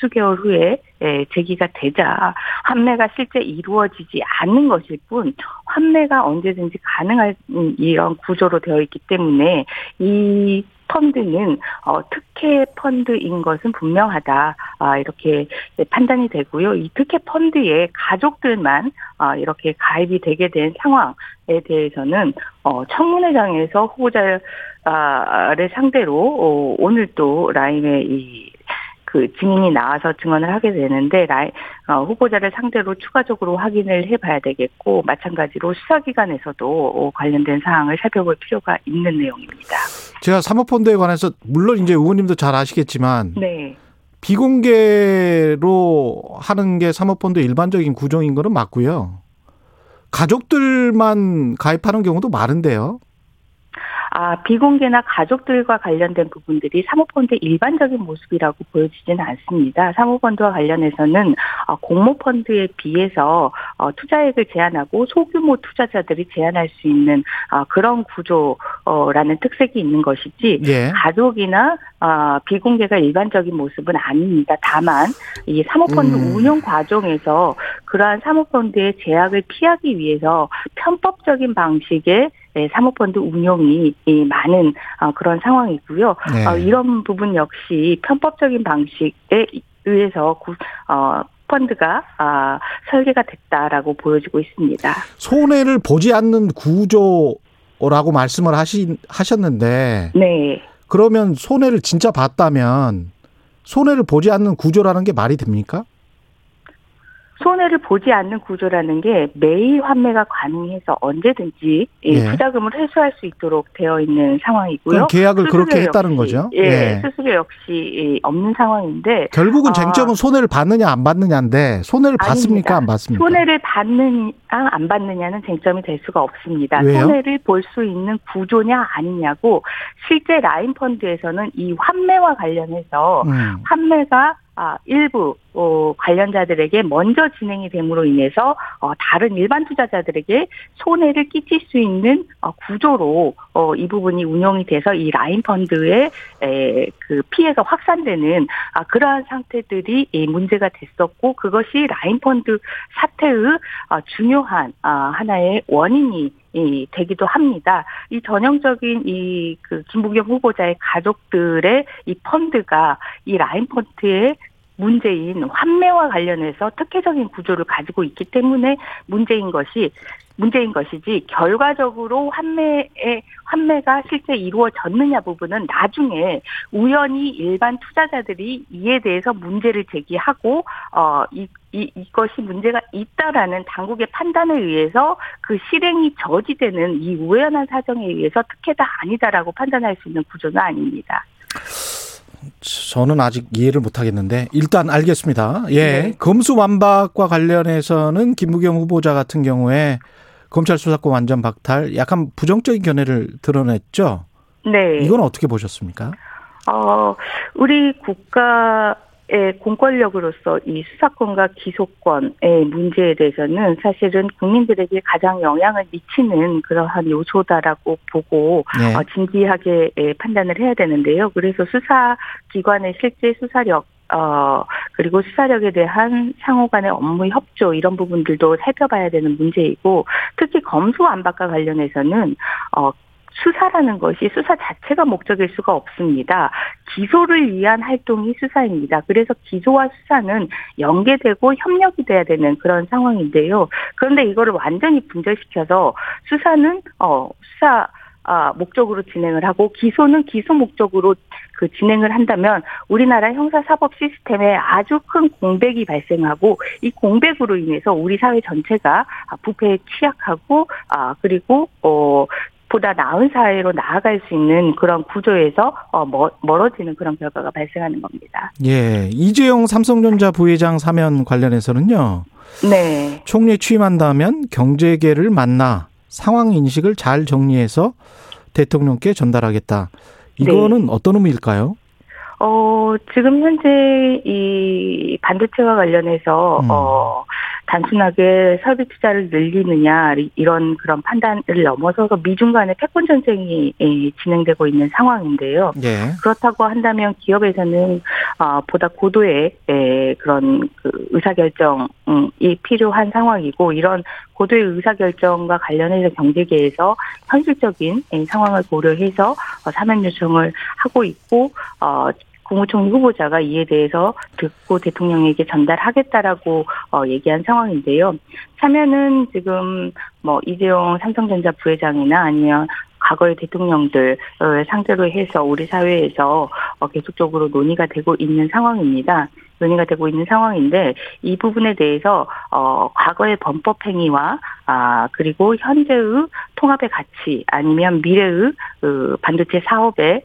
수개월 후에 예, 제기가 되자 환매가 실제 이루어지지 않는 것일 뿐 환매가 언제든지 가능한 이런 구조로 되어 있기 때문에 이 펀드는 어, 특혜 펀드인 것은 분명하다 아, 이렇게 판단이 되고요. 이 특혜 펀드에 가족들만 아, 이렇게 가입이 되게 된 상황에 대해서는 어, 청문회장에서 후보자를 상대로 어, 오늘 또 라임의 이 그 증인이 나와서 증언을 하게 되는데 라이, 어, 후보자를 상대로 추가적으로 확인을 해봐야 되겠고 마찬가지로 수사기관에서도 어, 관련된 사항을 살펴볼 필요가 있는 내용입니다. 제가 사모펀드에 관해서 물론 이제 의원님도 잘 아시겠지만 네. 비공개로 하는 게 사모펀드 일반적인 구조인 거는 맞고요. 가족들만 가입하는 경우도 많은데요. 아, 비공개나 가족들과 관련된 부분들이 사모펀드 일반적인 모습이라고 보여지지는 않습니다. 사모펀드와 관련해서는 어, 공모펀드에 비해서 어, 투자액을 제한하고 소규모 투자자들이 제한할 수 있는 어, 그런 구조라는 특색이 있는 것이지 예. 가족이나 비공개가 일반적인 모습은 아닙니다. 다만 이 사모펀드 음. 운영 과정에서 그러한 사모펀드의 제약을 피하기 위해서 편법적인 방식의 네, 사모펀드 운용이 많은 어, 그런 상황이고요. 네. 어, 이런 부분 역시 편법적인 방식에 의해서 어, 펀드가 아, 설계가 됐다라고 보여지고 있습니다. 손해를 보지 않는 구조라고 말씀을 하시, 하셨는데, 네. 그러면 손해를 진짜 봤다면 손해를 보지 않는 구조라는 게 말이 됩니까? 손해를 보지 않는 구조라는 게 매일 환매가 가능해서 언제든지 예. 투자금을 회수할 수 있도록 되어 있는 상황이고요. 계약을 그렇게 했다는 거죠. 예, 예. 수수료 역시 없는 상황인데 결국은 아. 쟁점은 아, 손해를 받느냐 안 받느냐인데 손해를 아닙니다. 받습니까 안 받습니까? 손해를 받느냐 안 받느냐는 쟁점이 될 수가 없습니다. 왜요? 손해를 볼 수 있는 구조냐 아니냐고 실제 라인 펀드에서는 이 환매와 관련해서 음. 환매가 아, 일부 어, 관련자들에게 먼저 진행이 됨으로 인해서 어, 다른 일반 투자자들에게 손해를 끼칠 수 있는 어, 구조로 어, 이 부분이 운영이 돼서 이 라인 펀드의 에, 그 피해가 확산되는 아, 그러한 상태들이 이 문제가 됐었고 그것이 라인 펀드 사태의 아, 중요한 아, 하나의 원인이 이 되기도 합니다. 이 전형적인 이 그 김부겸 후보자의 가족들의 이 펀드가 이 라인 펀드의 문제인 환매와 관련해서 특혜적인 구조를 가지고 있기 때문에 문제인 것이 문제인 것이지 결과적으로 환매의 환매가 실제 이루어졌느냐 부분은 나중에 우연히 일반 투자자들이 이에 대해서 문제를 제기하고 어이 이, 이것이 문제가 있다라는 당국의 판단에 의해서 그 실행이 저지되는 이 우연한 사정에 의해서 특혜다 아니다라고 판단할 수 있는 구조는 아닙니다. 저는 아직 이해를 못 하겠는데 일단 알겠습니다. 예. 네. 검수완박과 관련해서는 김부겸 후보자 같은 경우에 검찰 수사권 완전 박탈 약간 부정적인 견해를 드러냈죠. 네. 이건 어떻게 보셨습니까? 어, 우리 국가 의 공권력으로서 이 수사권과 기소권의 문제에 대해서는 사실은 국민들에게 가장 영향을 미치는 그러한 요소다라고 보고 네. 어, 진지하게 판단을 해야 되는데요. 그래서 수사기관의 실제 수사력 어, 그리고 수사력에 대한 상호 간의 업무 협조 이런 부분들도 살펴봐야 되는 문제이고 특히 검수 안박과 관련해서는 어, 수사라는 것이 수사 자체가 목적일 수가 없습니다. 기소를 위한 활동이 수사입니다. 그래서 기소와 수사는 연계되고 협력이 돼야 되는 그런 상황인데요. 그런데 이거를 완전히 분절시켜서 수사는 어 수사 아, 목적으로 진행을 하고 기소는 기소 목적으로 그 진행을 한다면 우리나라 형사사법 시스템에 아주 큰 공백이 발생하고 이 공백으로 인해서 우리 사회 전체가 부패에 취약하고 아 그리고 어 보다 나은 사회로 나아갈 수 있는 그런 구조에서 어, 멀어지는 그런 결과가 발생하는 겁니다. 예, 이재용 삼성전자 부회장 사면 관련해서는요. 네. 총리 취임한다면 경제계를 만나 상황 인식을 잘 정리해서 대통령께 전달하겠다. 이거는 네. 어떤 의미일까요? 어, 지금 현재 이 반도체와 관련해서 음. 어 단순하게 설비 투자를 늘리느냐 이런 그런 판단을 넘어서서 미중 간의 패권 전쟁이 진행되고 있는 상황인데요. 예. 그렇다고 한다면 기업에서는 어, 보다 고도의 그런 그 의사결정이 필요한 상황이고 이런 고도의 의사결정과 관련해서 경제계에서 현실적인 상황을 고려해서 어, 사면 요청을 하고 있고 어, 국무총리 후보자가 이에 대해서 듣고 대통령에게 전달하겠다라고 어, 얘기한 상황인데요. 사면은 지금 뭐 이재용 삼성전자 부회장이나 아니면 과거의 대통령들 상대로 해서 우리 사회에서 어, 계속적으로 논의가 되고 있는 상황입니다. 논의가 되고 있는 상황인데 이 부분에 대해서 어 과거의 범법 행위와 아 그리고 현재의 통합의 가치 아니면 미래의 그 반도체 사업의 에,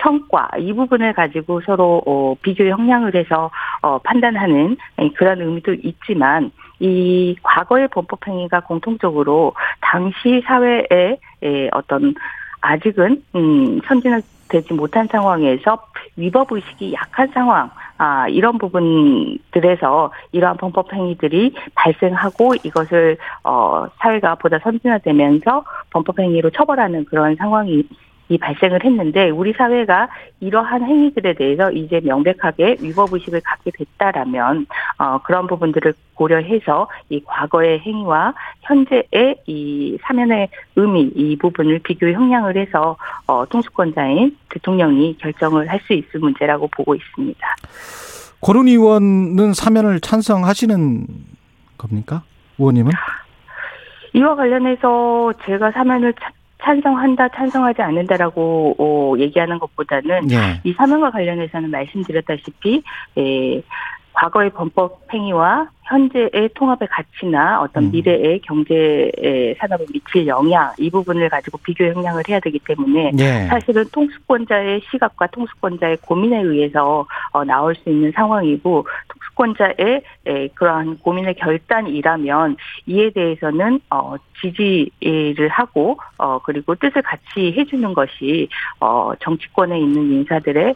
성과 이 부분을 가지고 서로 어, 비교 형량을 해서 어, 판단하는 그런 의미도 있지만 이 과거의 범법 행위가 공통적으로 당시 사회의 에, 어떤 아직은 음, 선진화되지 못한 상황에서 위법 의식이 약한 상황 아, 이런 부분들에서 이러한 범법 행위들이 발생하고 이것을 어 사회가 보다 선진화되면서 범법 행위로 처벌하는 그런 상황이 이 발생을 했는데 우리 사회가 이러한 행위들에 대해서 이제 명백하게 위법 의식을 갖게 됐다라면 어 그런 부분들을 고려해서 이 과거의 행위와 현재의 이 사면의 의미 이 부분을 비교 형량을 해서 어 통수권자인 대통령이 결정을 할 수 있을 문제라고 보고 있습니다. 고른 의원은 사면을 찬성하시는 겁니까? 의원님은? 이와 관련해서 제가 사면을 찬성한다, 찬성하지 않는다라고 어, 얘기하는 것보다는 예. 이 사면과 관련해서는 말씀드렸다시피 에, 과거의 범법 행위와 현재의 통합의 가치나 어떤 음. 미래의 경제 산업에 미칠 영향 이 부분을 가지고 비교 형량을 해야 되기 때문에 네. 사실은 통수권자의 시각과 통수권자의 고민에 의해서 어, 나올 수 있는 상황이고 통수권자의 그러한 고민의 결단이라면 이에 대해서는 어, 지지를 하고 어, 그리고 뜻을 같이 해주는 것이 정치권에 있는 인사들의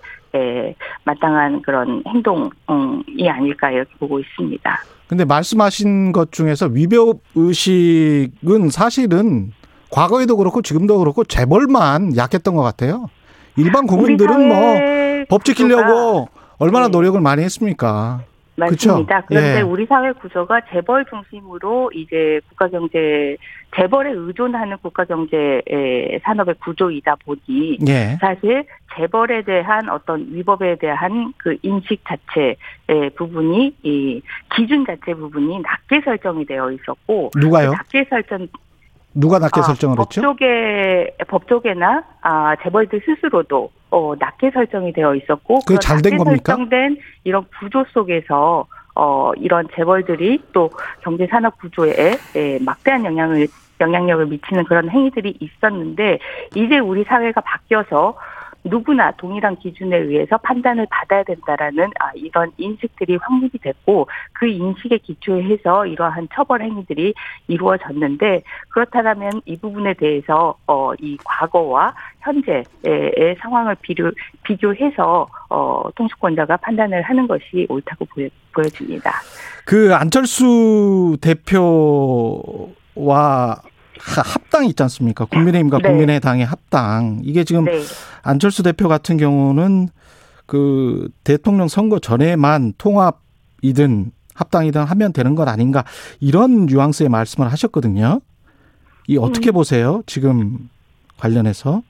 마땅한 그런 행동이 아닐까 이렇게 보고 있습니다. 근데 말씀하신 것 중에서 위법 의식은 사실은 과거에도 그렇고 지금도 그렇고 재벌만 약했던 것 같아요. 일반 국민들은 뭐 법 지키려고 얼마나 네. 노력을 많이 했습니까? 맞습니다. 그쵸? 그런데 예. 우리 사회 구조가 재벌 중심으로 이제 국가 경제 재벌에 의존하는 국가 경제 산업의 구조이다 보니 예. 사실 재벌에 대한 어떤 위법에 대한 그 인식 자체의 부분이 이 기준 자체 부분이 낮게 설정이 되어 있었고 누가요? 그 낮게 설정 누가 낮게 아, 설정을 했죠? 법조계 법조계나 아 재벌들 스스로도 어 낮게 설정이 되어 있었고 그게 잘된 겁니까? 설정된 이런 구조 속에서 어 이런 재벌들이 또 경제 산업 구조에 에, 막대한 영향을 영향력을 미치는 그런 행위들이 있었는데 이제 우리 사회가 바뀌어서 누구나 동일한 기준에 의해서 판단을 받아야 된다라는 아, 이런 인식들이 확립이 됐고 그 인식에 기초해서 이러한 처벌 행위들이 이루어졌는데 그렇다면 이 부분에 대해서 어, 이 과거와 현재의 상황을 비교, 비교해서 어, 통수권자가 판단을 하는 것이 옳다고 보여, 보여집니다. 그 안철수 대표와 합당 있지 않습니까? 국민의힘과 네. 국민의당의 합당. 이게 지금 네. 안철수 대표 같은 경우는 그 대통령 선거 전에만 통합이든 합당이든 하면 되는 것 아닌가 이런 뉘앙스의 말씀을 하셨거든요. 이 어떻게 음. 보세요? 지금 관련해서?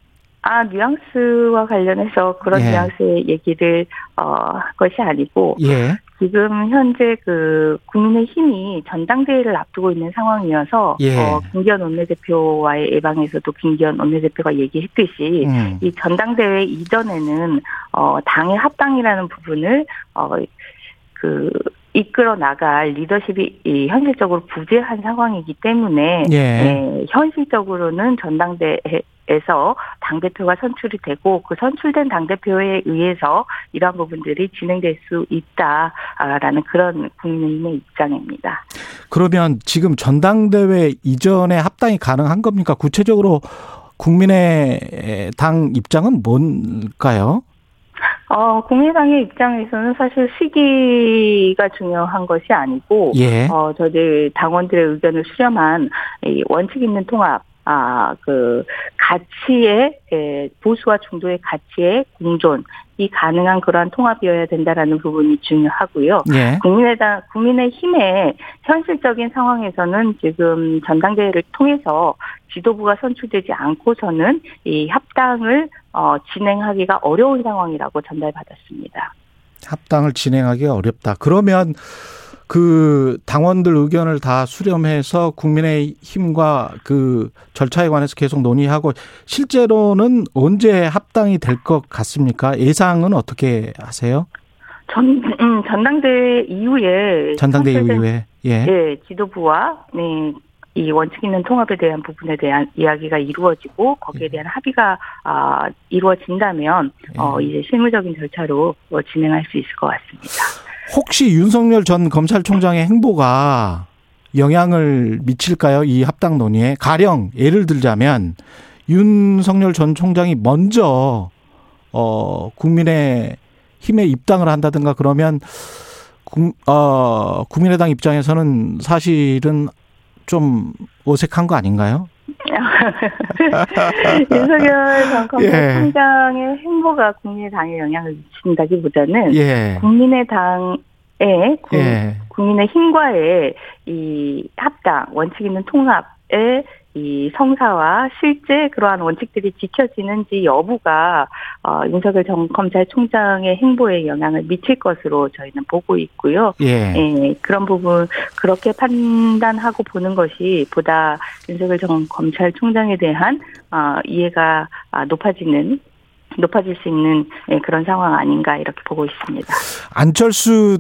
아, 뉘앙스와 관련해서 그런 예. 뉘앙스의 얘기를, 어, 한 것이 아니고, 예. 지금 현재 그 국민의힘이 전당대회를 앞두고 있는 상황이어서, 예. 어, 김기현 원내대표와의 예방에서도 김기현 원내대표가 얘기했듯이, 음. 이 전당대회 이전에는, 어, 당의 합당이라는 부분을, 어, 그, 이끌어 나갈 리더십이 이 현실적으로 부재한 상황이기 때문에 예. 예, 현실적으로는 전당대회에서 당 대표가 선출이 되고 그 선출된 당 대표에 의해서 이러한 부분들이 진행될 수 있다라는 그런 국민의힘의 입장입니다. 그러면 지금 전당대회 이전에 합당이 가능한 겁니까? 구체적으로 국민의 당 입장은 뭔가요? 어, 국민의당의 입장에서는 사실 시기가 중요한 것이 아니고 예. 어, 저들 당원들의 의견을 수렴한 이 원칙 있는 통합, 아, 그, 가치의, 에, 보수와 중도의 가치의 공존, 이 가능한 그러한 통합이어야 된다라는 부분이 중요하고요. 예. 국민의당, 국민의힘의 현실적인 상황에서는 지금 전당대회를 통해서 지도부가 선출되지 않고서는 이 합당을 어, 진행하기가 어려운 상황이라고 전달받았습니다. 합당을 진행하기가 어렵다. 그러면 그 당원들 의견을 다 수렴해서 국민의 힘과 그 절차에 관해서 계속 논의하고 실제로는 언제 합당이 될 것 같습니까? 예상은 어떻게 하세요? 전, 음, 전당대회 이후에 전당대회 이후에 예. 예, 지도부와 네, 이 원칙 있는 통합에 대한 부분에 대한 이야기가 이루어지고 예. 거기에 대한 합의가 아, 이루어진다면 어, 이제 실무적인 절차로 어, 진행할 수 있을 것 같습니다. 혹시 윤석열 전 검찰총장의 행보가 영향을 미칠까요? 이 합당 논의에 가령 예를 들자면 윤석열 전 총장이 먼저 어 국민의 힘에 입당을 한다든가 그러면 국, 어, 국민의당 입장에서는 사실은 좀 어색한 거 아닌가요? 윤석열 전 예. 검찰총장의 행보가 국민의당에 영향을 미친다기보다는 예. 국민의당의 국- 예. 국민의 힘과의 이 합당 원칙 있는 통합의 이 성사와 실제 그러한 원칙들이 지켜지는지 여부가 어, 윤석열 전 검찰총장의 행보에 영향을 미칠 것으로 저희는 보고 있고요. 예. 예, 그런 부분 그렇게 판단하고 보는 것이 보다 윤석열 전 검찰총장에 대한 어, 이해가 아, 높아지는 높아질 수 있는 예, 그런 상황 아닌가 이렇게 보고 있습니다. 안철수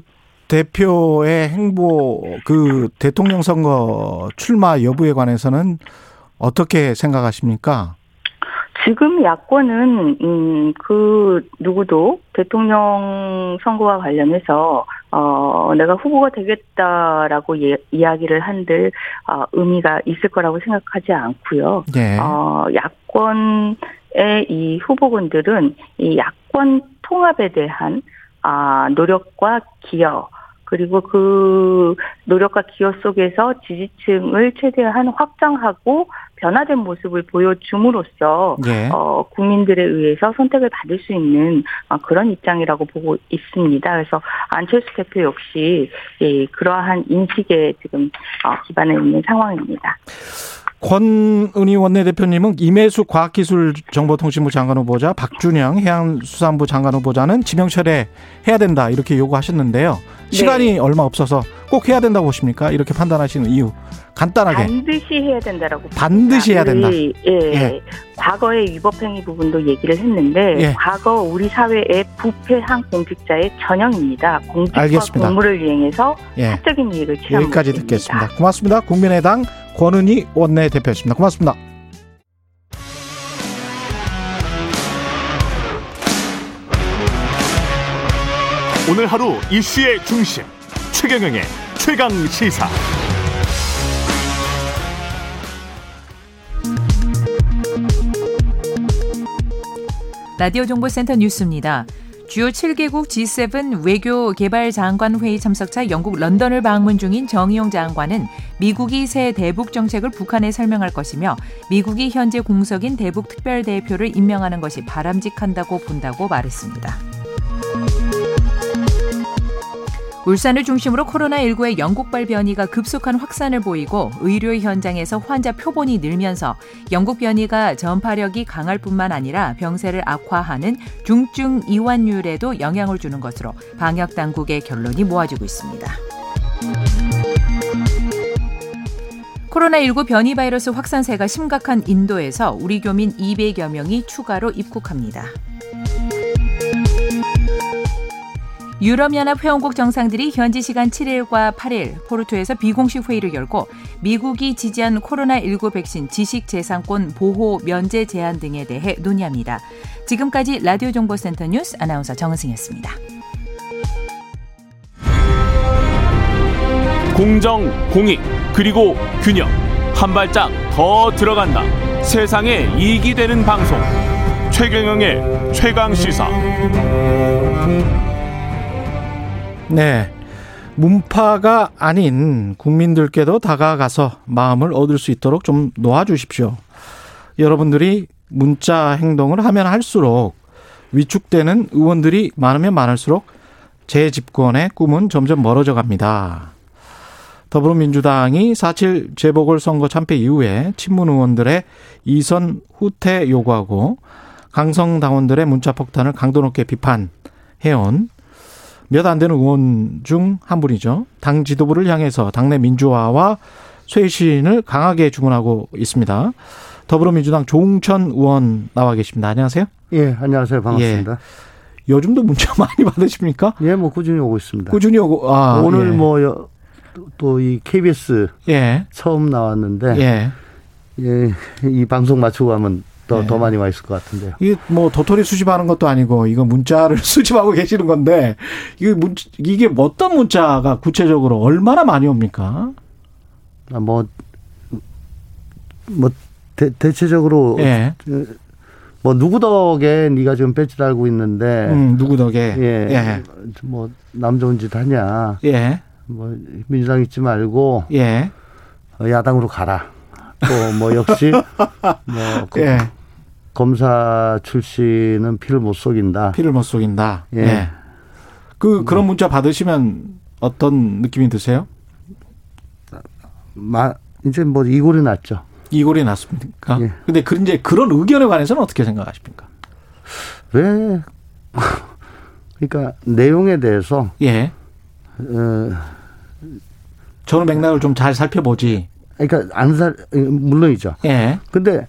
대표의 행보 그 대통령 선거 출마 여부에 관해서는 어떻게 생각하십니까? 지금 야권은 음, 그 누구도 대통령 선거와 관련해서 어 내가 후보가 되겠다라고 예, 이야기를 한들 어, 의미가 있을 거라고 생각하지 않고요. 예. 어 야권의 이 후보군들은 이 야권 통합에 대한 아 노력과 기여 그리고 그 노력과 기여 속에서 지지층을 최대한 확장하고 변화된 모습을 보여줌으로써 예. 어, 국민들에 의해서 선택을 받을 수 있는 어, 그런 입장이라고 보고 있습니다. 그래서 안철수 대표 역시 예, 그러한 인식에 지금 어, 기반해 있는 상황입니다. 권은희 원내대표님은 임혜숙 과학기술정보통신부 장관 후보자, 박준영 해양수산부 장관 후보자는 지명 철회해야 된다 이렇게 요구하셨는데요. 시간이 얼마 없어서 꼭 해야 된다고 보십니까? 이렇게 판단하시는 이유 간단하게 반드시 해야 된다라고 반드시 해야 된다. 우리, 예, 예. 과거의 위법행위 부분도 얘기를 했는데 예. 과거 우리 사회의 부패한 공직자의 전형입니다. 공직과 알겠습니다. 공무를 이행해서 예. 사적인 이익을 취한 여기까지 모습입니다. 듣겠습니다. 고맙습니다. 국민의당 권은희 원내대표였습니다. 고맙습니다. 오늘 하루 이슈의 중심 최경영의 최강 시사. 라디오 정보센터 뉴스입니다. 주요 7개국 G7 외교 개발 장관 회의 참석차 영국 런던을 방문 중인 정의용 장관은 미국이 새 대북 정책을 북한에 설명할 것이며 미국이 현재 공석인 대북 특별 대표를 임명하는 것이 바람직한다고 본다고 말했습니다. 울산을 중심으로 코로나19의 영국발 변이가 급속한 확산을 보이고 의료 현장에서 환자 표본이 늘면서 영국 변이가 전파력이 강할 뿐만 아니라 병세를 악화하는 중증 이완율에도 영향을 주는 것으로 방역 당국의 결론이 모아지고 있습니다. 코로나19 변이 바이러스 확산세가 심각한 인도에서 우리 교민 200여 명이 추가로 입국합니다. 유럽연합 회원국 정상들이 현지 시간 7일과 8일 포르투에서 비공식 회의를 열고 미국이 지지한 코로나19 백신 지식 재산권 보호 면제 제한 등에 대해 논의합니다. 지금까지 라디오 정보센터 뉴스 아나운서 정은승이었습니다. 공정, 공익, 그리고 균형. 한 발짝 더 들어간다. 세상에 이익이 되는 방송. 최경영의 최강 시사. 네. 문파가 아닌 국민들께도 다가가서 마음을 얻을 수 있도록 좀 놓아주십시오. 여러분들이 문자 행동을 하면 할수록 위축되는 의원들이 많으면 많을수록 재집권의 꿈은 점점 멀어져 갑니다. 더불어민주당이 4.7 재보궐선거 참패 이후에 친문 의원들의 이선 후퇴 요구하고 강성 당원들의 문자 폭탄을 강도 높게 비판해온 몇 안 되는 의원 중 한 분이죠. 당 지도부를 향해서 당내 민주화와 쇄신을 강하게 주문하고 있습니다. 더불어민주당 조웅천 의원 나와 계십니다. 안녕하세요. 예, 안녕하세요. 반갑습니다. 요즘도 문자 많이 받으십니까? 예, 뭐 꾸준히 오고 있습니다. 꾸준히 오고 아, 오늘 예. 뭐또 이 KBS 예. 처음 나왔는데 예. 예, 이 방송 마치고 가면 더더 예. 많이 와 있을 것 같은데요. 이게 뭐 도토리 수집하는 것도 아니고 이거 문자를 수집하고 계시는 건데 이게 문 이게 어떤 문자가 구체적으로 얼마나 많이 옵니까? 아, 뭐, 뭐, 대, 대체적으로, 예. 뭐, 누구 덕에 네가 지금 배지 달고 있는데, 음, 누구 덕에? 예, 예. 뭐, 남 좋은 짓 하냐, 예. 뭐, 민주당 있지 말고, 예. 어, 야당으로 가라. 또, 뭐, 역시, 뭐, 그 예. 검사 출신은 피를 못 속인다. 피를 못 속인다. 예. 예. 그 그런 문자 받으시면 어떤 느낌이 드세요? 마, 이제 뭐, 이골이 났죠. 이골이 났습니까? 예. 근데 그 이제 그런 의견에 관해서는 어떻게 생각하십니까? 왜, 그러니까, 내용에 대해서, 예. 어, 저는 맥락을 좀 잘 살펴보지. 그러니까, 안 살, 물론이죠. 예. 근데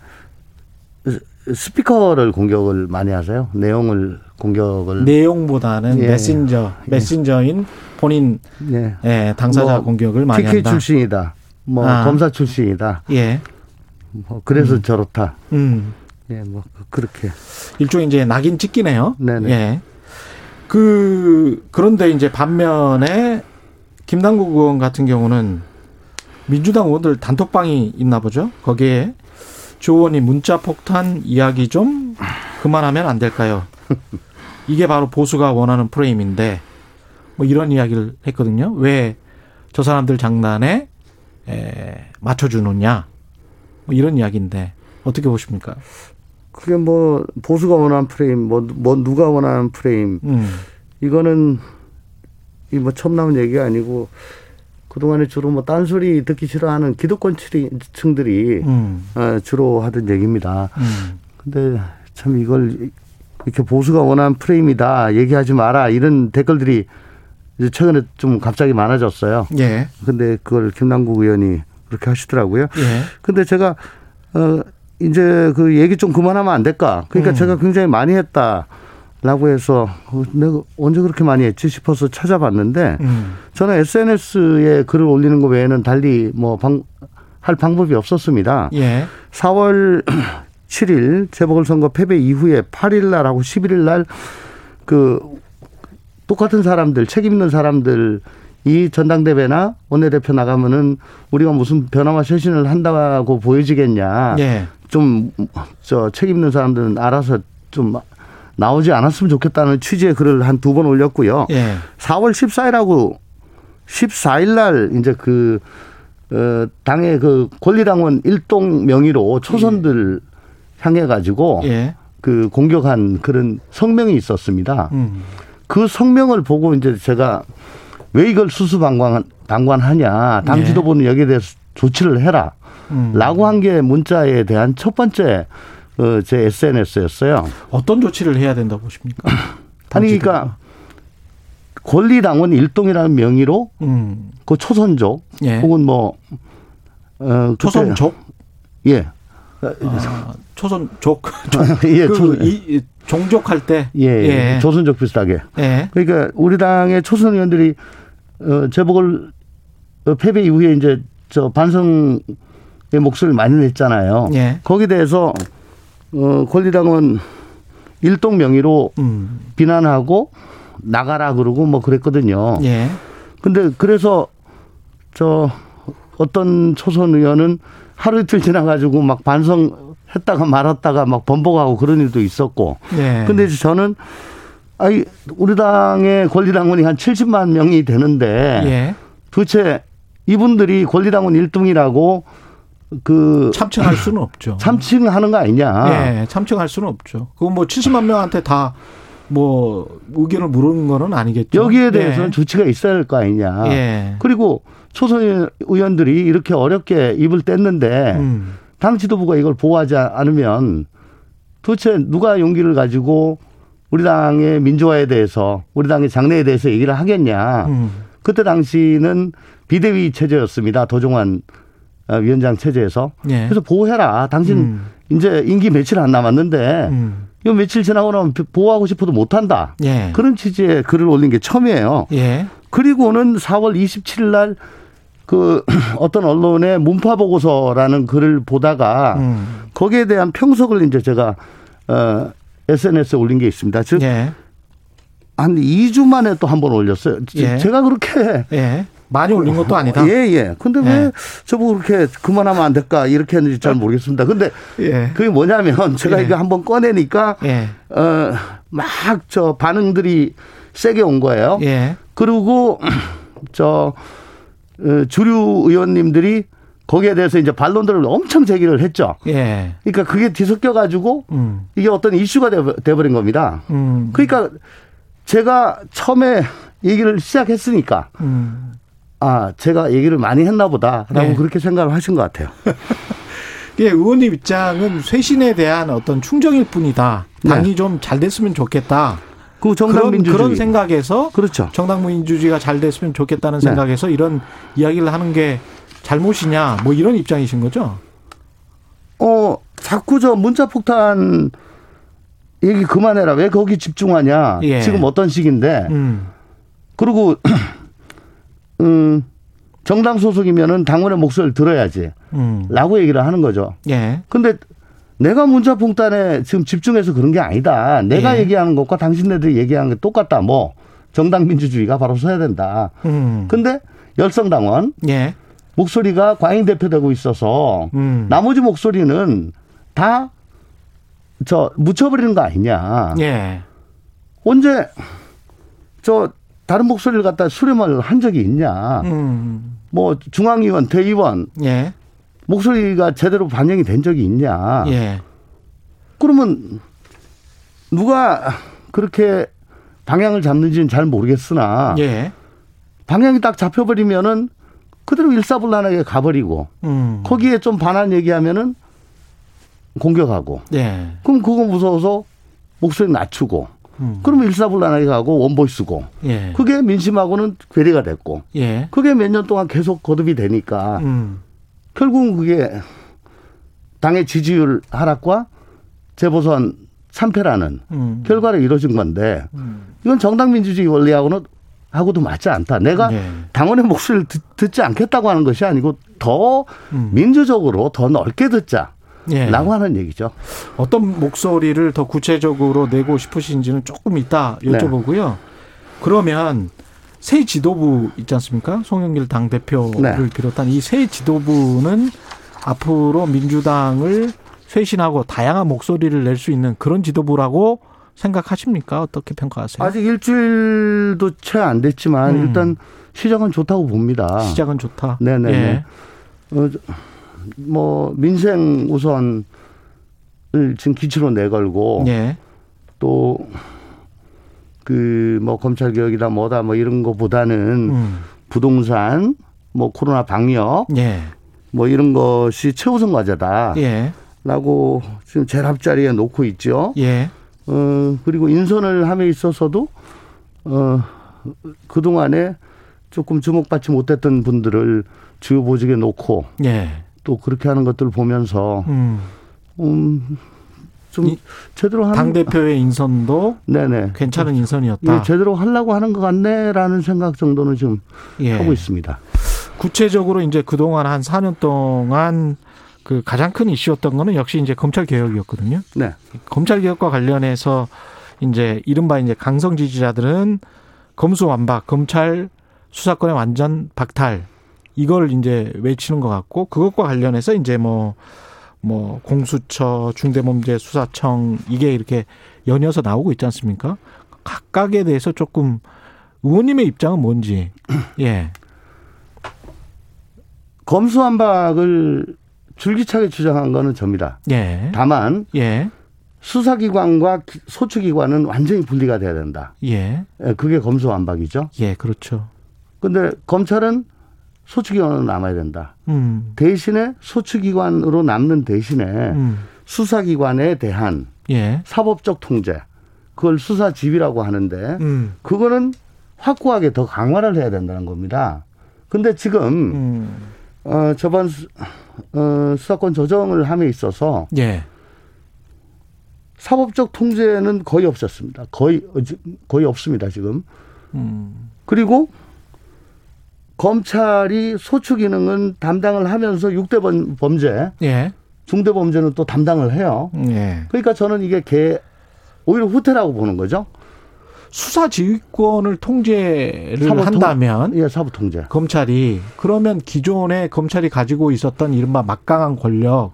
스피커를 공격을 많이 하세요. 내용을 공격을 내용보다는 예. 메신저, 메신저인 본인 예. 예, 당사자 뭐, 공격을 많이 TK 한다. 출신이다. 뭐 아. 검사 출신이다. 예. 뭐 그래서 저렇다. 음. 예, 뭐 그렇게. 일종의 이제 낙인 찍기네요. 네네. 예. 그 그런데 이제 반면에 김남국 의원 같은 경우는 민주당 의원들 단톡방이 있나 보죠. 거기에 조 의원이 문자 폭탄 이야기 좀 그만하면 안 될까요? 이게 바로 보수가 원하는 프레임인데 뭐 이런 이야기를 했거든요. 왜 저 사람들 장난에 에, 맞춰주느냐? 뭐 이런 이야기인데 어떻게 보십니까? 그게 뭐 보수가 원하는 프레임, 뭐, 뭐 누가 원하는 프레임. 음. 이거는 이 뭐 처음 나온 얘기가 아니고 그동안에 주로 뭐 딴소리 듣기 싫어하는 기득권 층들이 음. 어, 주로 하던 얘기입니다. 음. 근데 참 이걸 이렇게 보수가 원하는 프레임이다 얘기하지 마라 이런 댓글들이 이제 최근에 좀 갑자기 많아졌어요. 예. 근데 그걸 김남국 의원이 그렇게 하시더라고요. 예. 근데 제가 어 이제 그 얘기 좀 그만하면 안 될까? 그러니까 음. 제가 굉장히 많이 했다 라고 해서 어, 내가 언제 그렇게 많이 했지 싶어서 찾아봤는데 음. 저는 SNS에 글을 올리는 것 외에는 달리 뭐 방 할 방법이 없었습니다. 예. 4월 7일 재보궐선거 패배 이후에 8일 날하고 11일 날 그 똑같은 사람들 책임 있는 사람들 이 전당대회나 원내대표 나가면은 우리가 무슨 변화와 쇄신을 한다고 보여지겠냐. 예. 좀저 책임 있는 사람들은 알아서 좀 나오지 않았으면 좋겠다는 취지의 글을 한 두 번 올렸고요. 예. 4월 14일하고 14일 날 이제 그, 어, 당의 그 권리당원 일동 명의로 초선들 향해 가지고 예. 그 공격한 그런 성명이 있었습니다. 음. 그 성명을 보고 이제 제가 왜 이걸 수수방관 방관하냐. 당 예. 지도부는 여기에 대해서 조치를 해라. 음. 라고 한 게 문자에 대한 첫 번째 어, 제 SNS였어요. 어떤 조치를 해야 된다고 보십니까? 아니 그러니까 권리당원 일동이라는 명의로 음. 그 초선족 예. 혹은 뭐 어, 초선족, 예. 아, 초선족, 예, 그 초, 이, 이 종족할 때, 예, 예. 조선족 비슷하게. 예, 그러니까 우리 당의 초선 의원들이 어, 재보궐 어, 패배 이후에 이제 저 반성의 목소리를 많이 냈잖아요. 예, 거기에 대해서 어, 권리당원 일동 명의로 음, 비난하고 나가라 그러고 뭐 그랬거든요. 예, 근데 그래서 저 어떤 초선 의원은 하루 이틀 지나가지고 막 반성했다가 말았다가 막 번복하고 그런 일도 있었고. 예. 근데 이제 저는 아이 우리 당의 권리당원이 한 70만 명이 되는데 예, 도대체 이분들이 권리당원 1등이라고 그 참칭할 수는 없죠. 참칭하는 거 아니냐. 예, 참칭할 수는 없죠. 그거 뭐 70만 명한테 다 뭐 의견을 물은 거는 아니겠죠. 여기에 대해서는 예. 조치가 있어야 할 거 아니냐. 예. 그리고 초선 의원들이 이렇게 어렵게 입을 뗐는데 음. 당 지도부가 이걸 보호하지 않으면 도대체 누가 용기를 가지고 우리 당의 민주화에 대해서 우리 당의 장래에 대해서 얘기를 하겠냐. 음. 그때 당시는 비대위 체제였습니다. 도종환 어, 위원장 체제에서. 예. 그래서 보호해라. 당신 음. 이제 임기 며칠 안 남았는데 음. 이거 며칠 지나고 나면 보호하고 싶어도 못한다. 예. 그런 취지의 글을 올린 게 처음이에요. 예. 그리고는 4월 27일 날 그 어떤 언론의 문파 보고서라는 글을 보다가 음. 거기에 대한 평석을 이제 제가 어 SNS에 올린 게 있습니다. 즉 예. 한 2주 만에 또 한 번 올렸어요. 예. 제가 그렇게 예. 많이 올린 것도 아니다. 예, 예. 근데 예. 왜 저보고 그렇게 그만하면 안 될까 이렇게 했는지 잘 모르겠습니다. 근데 예. 그게 뭐냐면 제가 예. 이거 한번 꺼내니까 예. 어막 저 반응들이 세게 온 거예요. 예. 그리고 저 어, 주류 의원님들이 거기에 대해서 이제 반론들을 엄청 제기를 했죠. 예. 그러니까 그게 뒤섞여 가지고 음. 이게 어떤 이슈가 돼- 돼버린 겁니다. 음. 그러니까 제가 처음에 얘기를 시작했으니까 음. 아 제가 얘기를 많이 했나 보다라고 네. 그렇게 생각을 하신 것 같아요. 예, 의원님 입장은 쇄신에 대한 어떤 충정일 뿐이다. 당이 좀잘 됐으면 좋겠다. 그 정당 그런 민주주의 그런 생각에서 그렇죠. 정당 민주주의가 잘 됐으면 좋겠다는 네. 생각에서 이런 이야기를 하는 게 잘못이냐 뭐 이런 입장이신 거죠? 어 자꾸 저 문자 폭탄 얘기 그만해라. 왜 거기 집중하냐. 예. 지금 어떤 시기인데 음. 그리고 음 정당 소속이면은 당원의 목소리를 들어야지. 음. 라고 얘기를 하는 거죠. 예. 근데 내가 문자 폭탄에 지금 집중해서 그런 게 아니다. 내가 예. 얘기하는 것과 당신네들이 얘기하는 게 똑같다. 뭐 정당 민주주의가 바로 서야 된다. 음. 근데 열성당원 예. 목소리가 과잉 대표되고 있어서 음. 나머지 목소리는 다 저 묻혀버리는 거 아니냐. 예. 언제 저 다른 목소리를 갖다 수렴을 한 적이 있냐. 음. 뭐 중앙위원, 대의원 예. 목소리가 제대로 반영이 된 적이 있냐. 예. 그러면 누가 그렇게 방향을 잡는지는 잘 모르겠으나 예. 방향이 딱 잡혀버리면은 그대로 일사불란하게 가버리고 음. 거기에 좀 반한 얘기하면은 공격하고 예. 그럼 그거 무서워서 목소리 낮추고 음. 그러면 일사불란하게 가고 원보이스고 예. 그게 민심하고는 괴리가 됐고 예. 그게 몇 년 동안 계속 거듭이 되니까 음. 결국은 그게 당의 지지율 하락과 재보선 참패라는 음. 결과로 이루어진 건데 음. 이건 정당 민주주의 원리하고는 하고도 맞지 않다. 내가 예. 당원의 목소리를 듣, 지 않겠다고 하는 것이 아니고 더 음. 민주적으로 더 넓게 듣자 라고 예. 하는 얘기죠. 어떤 목소리를 더 구체적으로 내고 싶으신지는 조금 이따 네. 여쭤보고요. 그러면 새 지도부 있지 않습니까? 송영길 당대표를 네. 비롯한 이 새 지도부는 앞으로 민주당을 쇄신하고 다양한 목소리를 낼 수 있는 그런 지도부라고 생각하십니까? 어떻게 평가하세요? 아직 일주일도 채 안 됐지만 음. 일단 시작은 좋다고 봅니다. 시작은 좋다. 네네네. 예. 어, 저, 뭐 민생 우선을 지금 기치로 내걸고 예. 또그 뭐 검찰 개혁이다 뭐다 뭐 이런 거보다는 음. 부동산 뭐 코로나 방역 예. 뭐 이런 것이 최우선 과제다 라고 예. 지금 제일 앞자리에 놓고 있죠. 예. 어 그리고 인선을 함에 있어서도 어 그동안에 조금 주목받지 못했던 분들을 주요 보직에 놓고 예. 또 그렇게 하는 것들 을 보면서 음. 음, 좀 이- 제대로 하는 당 대표의 인선도 네네 괜찮은 예, 인선이었다. 제대로 하려고 하는 것 같네라는 생각 정도는 지금 예. 하고 있습니다. 구체적으로 이제 그동안 한 4년 동안 그 가장 큰 이슈였던 거는 역시 이제 검찰 개혁이었거든요. 네. 검찰 개혁과 관련해서 이제 이른바 이제 강성 지지자들은 검수완박, 검찰 수사권의 완전 박탈 이걸 이제 외치는 것 같고 그것과 관련해서 이제 뭐뭐 공수처, 중대범죄수사청 이게 이렇게 연이어서 나오고 있지 않습니까? 각각에 대해서 조금 의원님의 입장은 뭔지 예, 검수완박을 줄기차게 주장한 거는 접니다. 예, 다만 예, 수사기관과 기- 소추기관은 완전히 분리가 돼야 된다. 예, 예, 그게 검수완박이죠. 예, 그렇죠. 근데 검찰은 소추기관으로 남아야 된다. 음, 대신에 소추기관으로 남는 대신에 음, 수사기관에 대한 예, 사법적 통제, 그걸 수사집이라고 하는데 음, 그거는 확고하게 더 강화를 해야 된다는 겁니다. 근데 지금 음, 어, 저번 수, 어, 수사권 조정을 함에 있어서 예, 사법적 통제는 거의 없었습니다. 거의 어, 지- 거의 없습니다 지금. 음, 그리고 검찰이 소추 기능은 담당을 하면서 6대 범- 범죄, 예, 중대 범죄는 또 담당을 해요. 예. 그러니까 저는 이게 개 오히려 후퇴라고 보는 거죠. 수사 지휘권을 통제를 사법 통- 한다면 예, 사법 통제. 검찰이 그러면 기존에 검찰이 가지고 있었던 이른바 막강한 권력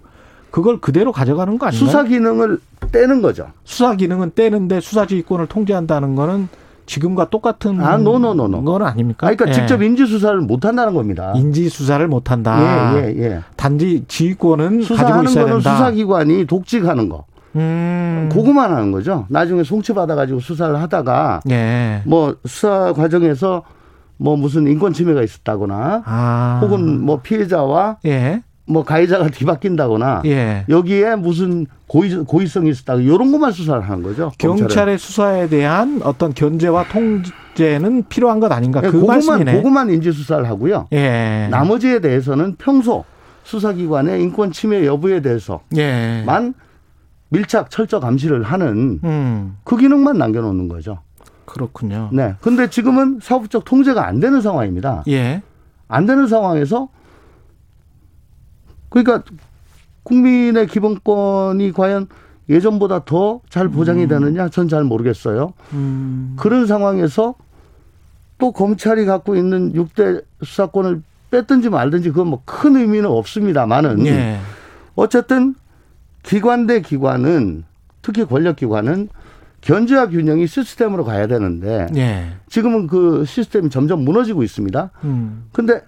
그걸 그대로 가져가는 거 아닌가요? 수사 기능을 떼는 거죠. 수사 기능은 떼는데 수사 지휘권을 통제한다는 거는 지금과 똑같은 아, no no no no. 건 아닙니까? 아, 그러니까 예. 직접 인지 수사를 못 한다는 겁니다. 인지 수사를 못 한다. 예, 예, 예. 단지 지휘권은 수사하는 거는 된다. 수사기관이 독직하는 거. 음. 그거만 하는 거죠. 나중에 송치받아 가지고 수사를 하다가 예. 뭐 수사 과정에서 뭐 무슨 인권 침해가 있었다거나 아. 혹은 뭐 피해자와 예. 뭐 가해자가 뒤바뀐다거나 예. 여기에 무슨 고의, 고의성이 있었다 이런 것만 수사를 하는 거죠. 검찰은. 경찰의 수사에 대한 어떤 견제와 통제는 필요한 것 아닌가 예, 그 그것만 말씀이네. 그것만 인지 수사를 하고요. 예. 나머지에 대해서는 평소 수사기관의 인권 침해 여부에 대해서만 예. 밀착 철저 감시를 하는 음. 그 기능만 남겨놓는 거죠. 그렇군요. 네. 근데 지금은 사법적 통제가 안 되는 상황입니다. 예. 안 되는 상황에서 그러니까 국민의 기본권이 과연 예전보다 더 잘 보장이 되느냐 전 잘 모르겠어요. 음. 그런 상황에서 또 검찰이 갖고 있는 6대 수사권을 뺐든지 말든지 그건 뭐 큰 의미는 없습니다만은 예. 어쨌든 기관 대 기관은 특히 권력 기관은 견제와 균형이 시스템으로 가야 되는데 예. 지금은 그 시스템이 점점 무너지고 있습니다. 음. 근데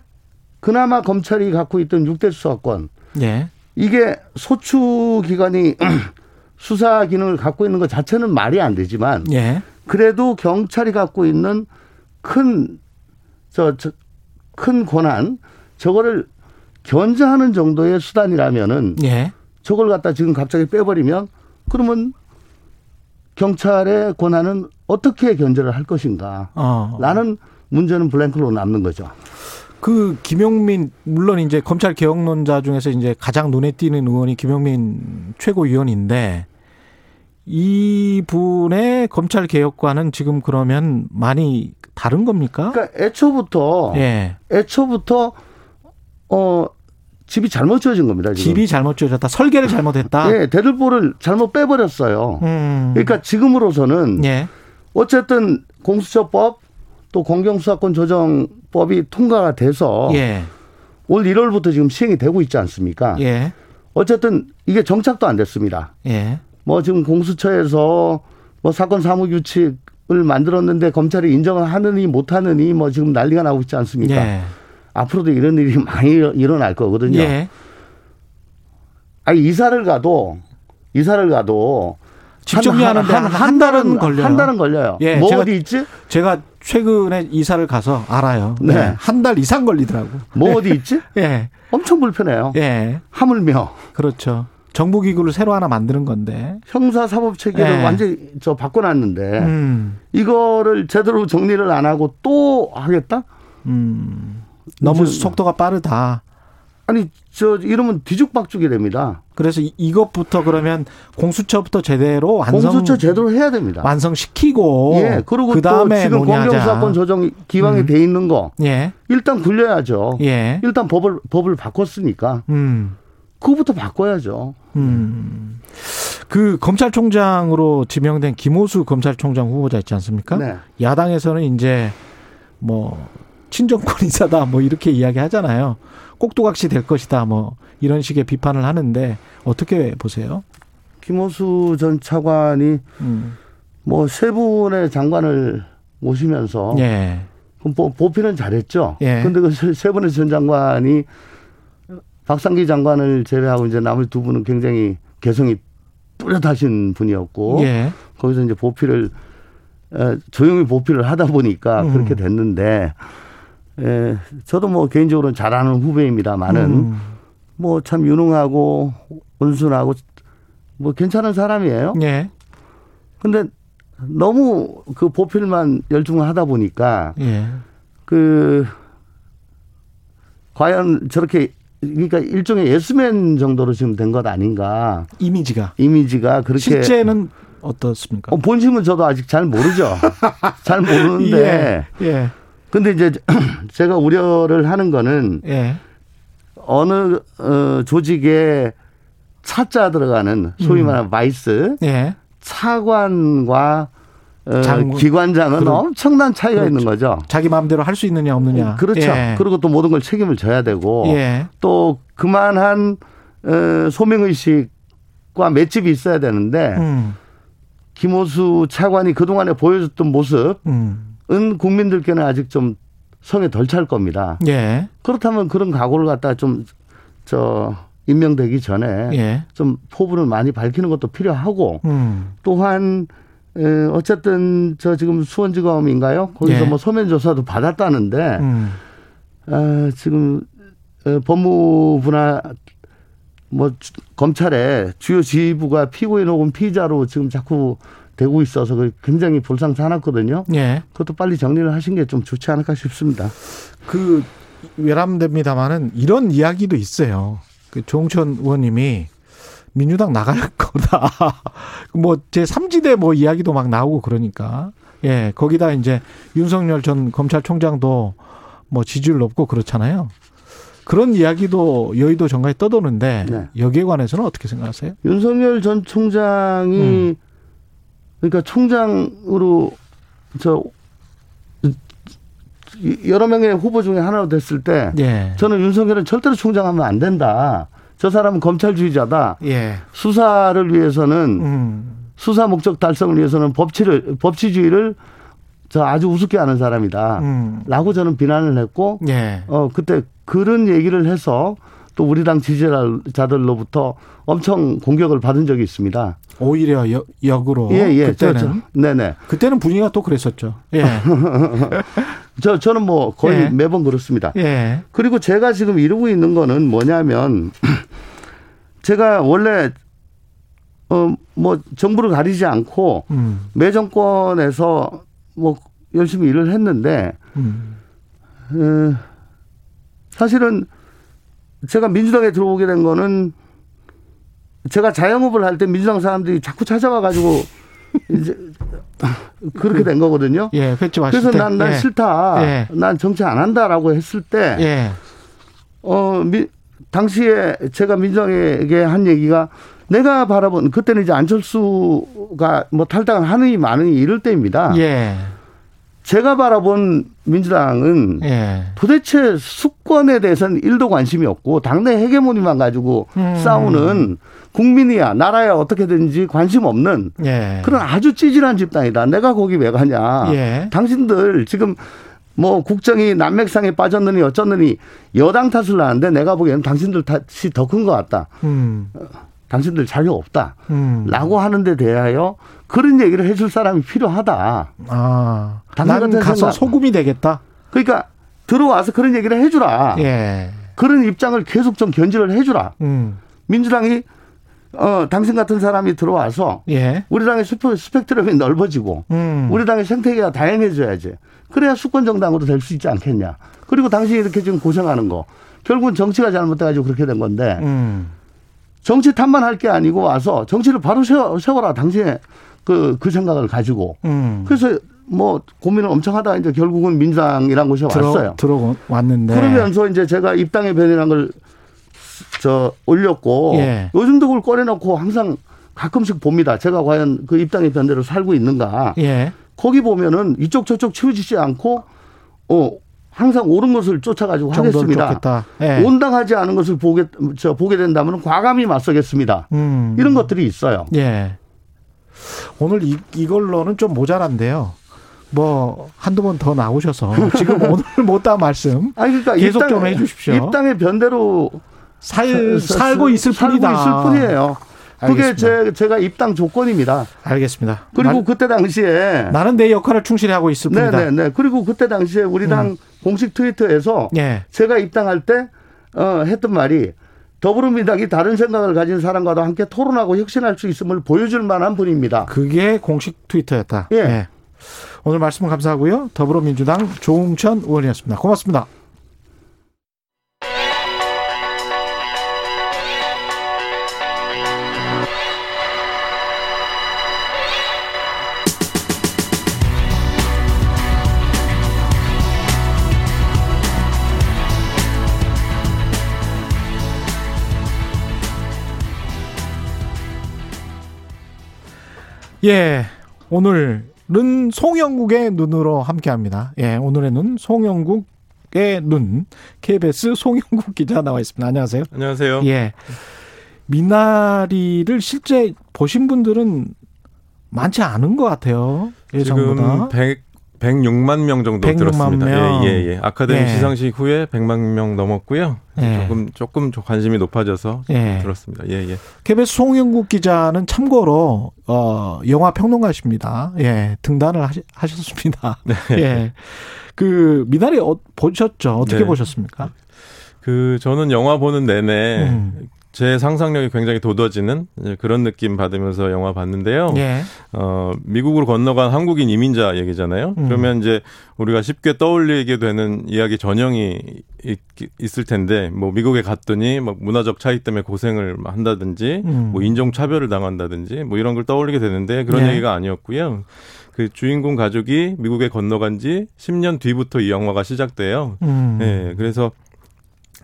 그나마 검찰이 갖고 있던 6대 수사권 예. 이게 소추 기관이 수사 기능을 갖고 있는 것 자체는 말이 안 되지만 예. 그래도 경찰이 갖고 있는 큰 저 큰 권한 저거를 견제하는 정도의 수단이라면은 예. 저걸 갖다 지금 갑자기 빼버리면 그러면 경찰의 권한은 어떻게 견제를 할 것인가? 어. 라는 문제는 블랭크로 남는 거죠. 그 김용민 물론 이제 검찰 개혁론자 중에서 이제 가장 눈에 띄는 의원이 김용민 최고위원인데 이 분의 검찰 개혁과는 지금 그러면 많이 다른 겁니까? 그러니까 애초부터 예. 애초부터 어 집이 잘못 지어진 겁니다. 지금. 집이 잘못 지어졌다. 설계를 잘못했다. 예, 대들보를 잘못 빼버렸어요. 음. 그러니까 지금으로서는 예. 어쨌든 공수처법 또 공경수사권 조정 법이 통과가 돼서 예. 올 1월부터 지금 시행이 되고 있지 않습니까? 예. 어쨌든 이게 정착도 안 됐습니다. 예. 뭐 지금 공수처에서 뭐 사건 사무 규칙을 만들었는데 검찰이 인정을 하느니 못 하느니 뭐 지금 난리가 나고 있지 않습니까? 예. 앞으로도 이런 일이 많이 일어날 거거든요. 예. 아니 이사를 가도 이사를 가도 집 정리하는데 한, 한, 달은 걸려요. 한 달은 걸려요. 예, 뭐 제가- 어디 있지? 제가 최근에 이사를 가서 알아요. 네. 네. 한 달 이상 걸리더라고. 뭐 어디 있지? 예. 엄청 불편해요. 예. 하물며 그렇죠. 정부 기구를 새로 하나 만드는 건데. 형사 사법 체계를 예. 완전히 저 바꿔놨는데 음. 이거를 제대로 정리를 안 하고 또 하겠다? 음. 너무 속도가 빠르다. 아니 저 이러면 뒤죽박죽이 됩니다. 그래서 이- 이것부터 그러면 공수처부터 제대로 완성 공수처 제대로 해야 됩니다. 완성시키고 예, 그리고 또 그다음에 지금. 공경사건 조정 기왕에 음. 돼 있는 거 예. 일단 굴려야죠. 예. 일단 법을 법을 바꿨으니까 음. 그거부터 바꿔야죠. 음. 그 검찰총장으로 지명된 김호수 검찰총장 후보자 있지 않습니까? 네. 야당에서는 이제 뭐 친정권 이사다 뭐 이렇게 이야기하잖아요. 꼭두각시 될 것이다 뭐 이런 식의 비판을 하는데 어떻게 보세요? 김호수 전 차관이 음. 뭐세 분의 장관을 모시면서 예. 그럼 보- 보필은 잘했죠. 예. 근데 그세 분의 전 장관이 박상기 장관을 제외하고 이제 나머지 두 분은 굉장히 개성이 뚜렷하신 분이었고 예. 거기서 이제 보필을 에, 조용히 보필을 하다 보니까 음. 그렇게 됐는데 에, 저도 뭐 개인적으로는 잘하는 후배입니다만은 음. 뭐참 유능하고 온순하고 뭐 괜찮은 사람이에요. 예. 근데 너무 그 보필만 열중하다 보니까 예. 그 과연 저렇게 그러니까 일종의 예스맨 정도로 지금 된 것 아닌가 이미지가 이미지가 그렇게 실제는 어떻습니까? 어, 본심은 저도 아직 잘 모르죠. 잘 모르는데 예. 예. 근데 이제 제가 우려를 하는 거는 예. 어느 어, 조직에 차자 들어가는 소위 음. 말하는 vice 예. 차관과 어. 기관장은 그렇- 엄청난 차이가 그렇죠. 있는 거죠. 자기 마음대로 할 수 있느냐 없느냐. 그렇죠. 예. 그리고 또 모든 걸 책임을 져야 되고 예. 또 그만한 어, 소명의식과 맷집이 있어야 되는데 음. 김호수 차관이 그동안에 보여줬던 모습 은 음. 국민들께는 아직 좀 성에 덜 찰 겁니다. 예. 그렇다면 그런 각오를 갖다 좀 저 임명되기 전에 예. 좀 포부를 많이 밝히는 것도 필요하고 음. 또한 에, 어쨌든 저 지금 수원지검인가요? 거기서 예. 뭐 서면 조사도 받았다는데 음. 아, 지금 어, 법무부나 뭐 주- 검찰의 주요 지휘부가 피고인 혹은 피의자로 지금 자꾸 되고 있어서 그 굉장히 불상사납거든요. 예. 그것도 빨리 정리를 하신 게 좀 좋지 않을까 싶습니다. 그 외람됩니다만은 이런 이야기도 있어요. 그 조홍천 의원님이 민주당 나갈 거다. 뭐제 3지대 뭐 이야기도 막 나오고 그러니까. 예, 거기다 이제 윤석열 전 검찰총장도 뭐 지지율 높고 그렇잖아요. 그런 이야기도 여의도 정가에 떠도는데 네. 여기에 관해서는 어떻게 생각하세요? 윤석열 전 총장이 음. 그러니까 총장으로 저 여러 명의 후보 중에 하나로 됐을 때 예. 저는 윤석열은 절대로 총장하면 안 된다. 저 사람은 검찰주의자다. 예. 수사를 위해서는 음. 수사 목적 달성을 위해서는 법치를 법치주의를 저 아주 우습게 하는 사람이다. 음. 라고 저는 비난을 했고 예. 어 그때 그런 얘기를 해서 또 우리 당 지지자들로부터 엄청 공격을 받은 적이 있습니다. 오히려 역, 역으로 예, 예. 저, 그때는 저, 네네. 그때는 분위기가 또 그랬었죠. 예. 저, 저는 뭐 거의 예. 매번 그렇습니다. 예. 그리고 제가 지금 이루고 있는 거는 뭐냐면 제가 원래 어뭐 정부를 가리지 않고 음. 매 정권에서 뭐 열심히 일을 했는데 음. 어, 사실은 제가 민주당에 들어오게 된 거는 제가 자영업을 할 때 민주당 사람들이 자꾸 찾아와 가지고 이제 그렇게 된 거거든요. 예, 그래서 때. 난, 난 예. 싫다. 예. 난 정치 안 한다라고 했을 때, 예. 어, 미, 당시에 제가 민주당에게 한 얘기가 내가 바라본, 그때는 이제 안철수가 뭐 탈당을 하느니 마느니 이럴 때입니다. 예. 제가 바라본 민주당은 예. 도대체 수권에 대해서는 일도 관심이 없고 당내 헤게모니만 가지고 음. 싸우는 국민이야 나라야 어떻게든지 관심 없는 예. 그런 아주 찌질한 집단이다. 내가 거기 왜 가냐. 예. 당신들 지금 뭐 국정이 난맥상에 빠졌느니 어쩌느니 여당 탓을 하는데 내가 보기에는 당신들 탓이 더 큰 것 같다. 음. 당신들 자격 없다. 음. 라고 하는데 대하여 그런 얘기를 해줄 사람이 필요하다. 아, 같은 가서 생각. 소금이 되겠다. 그러니까 들어와서 그런 얘기를 해주라. 예. 그런 입장을 계속 좀 견지를 해주라. 음. 민주당이 어 당신 같은 사람이 들어와서 예. 우리 당의 스펙- 스펙트럼이 넓어지고 음. 우리 당의 생태계가 다양해져야지. 그래야 수권 정당으로 될 수 있지 않겠냐. 그리고 당신이 이렇게 지금 고생하는 거 결국은 정치가 잘못돼가지고 그렇게 된 건데 음. 정치 탓만 할 게 아니고 와서 정치를 바로 세워, 세워라 당신의 그, 그 생각을 가지고 음. 그래서 뭐 고민을 엄청 하다가 이제 결국은 민주당이란 곳에 왔어요. 들어 왔는데. 그러면서 이제 제가 입당의 변이라는 걸 저 올렸고 예. 요즘도 그걸 꺼내놓고 항상 가끔씩 봅니다. 제가 과연 그 입당의 변대로 살고 있는가. 예. 거기 보면은 이쪽 저쪽 치우치지 않고 어 항상 옳은 것을 쫓아가지고 하겠습니다. 예. 온당하지 않은 것을 보게 저 보게 된다면 과감히 맞서겠습니다. 음. 이런 것들이 있어요. 예. 오늘 이, 이걸로는 좀 모자란데요. 뭐 한두 번 더 나오셔서 지금 오늘 못다 말씀 아니 그러니까 계속 입당- 좀 해주십시오. 입당의 변대로 살 사- 살고 있을 살고 뿐이다. 있을 뿐이에요. 그게 알겠습니다. 제, 제가 입당 조건입니다. 알겠습니다. 그리고 말- 그때 당시에 나는 내 역할을 충실히 하고 있을 뿐이다. 음. 네네네. 그리고 그때 당시에 우리 당 공식 트위터에서 예. 제가 입당할 때 어, 했던 말이 더불어민주당이 다른 생각을 가진 사람과도 함께 토론하고 혁신할 수 있음을 보여줄 만한 분입니다. 그게 공식 트위터였다. 예. 오늘 말씀 감사하고요. 더불어민주당 조웅천 의원이었습니다. 고맙습니다. 예. 오늘은 송영국의 눈으로 함께 합니다. 예. 오늘의 눈, 송영국의 눈. KBS 송영국 기자 나와 있습니다. 안녕하세요. 안녕하세요. 예. 미나리를 실제 보신 분들은 많지 않은 것 같아요. 예상보다. 지금 100, 106만 명 정도 106만 들었습니다. 명. 예, 예, 예. 아카데미 예. 시상식 후에 100만 명 넘었고요. 예. 조금 조금 관심이 높아져서 예. 들었습니다. 예, 예. KBS 송영국 기자는 참고로 어 영화 평론가십니다. 예, 등단을 하시, 하셨습니다. 예. 그 미나리 어, 보셨죠? 어떻게 네. 보셨습니까? 그 저는 영화 보는 내내 음. 제 상상력이 굉장히 돋아지는 이제 그런 느낌 받으면서 영화 봤는데요. 예. 어, 미국으로 건너간 한국인 이민자 얘기잖아요. 음. 그러면 이제 우리가 쉽게 떠올리게 되는 이야기 전형이 있, 있을 텐데, 뭐 미국에 갔더니 막 문화적 차이 때문에 고생을 한다든지, 음. 뭐 인종 차별을 당한다든지, 뭐 이런 걸 떠올리게 되는데 그런 네. 얘기가 아니었고요. 그 주인공 가족이 미국에 건너간 지 10년 뒤부터 이 영화가 시작돼요. 음. 예, 그래서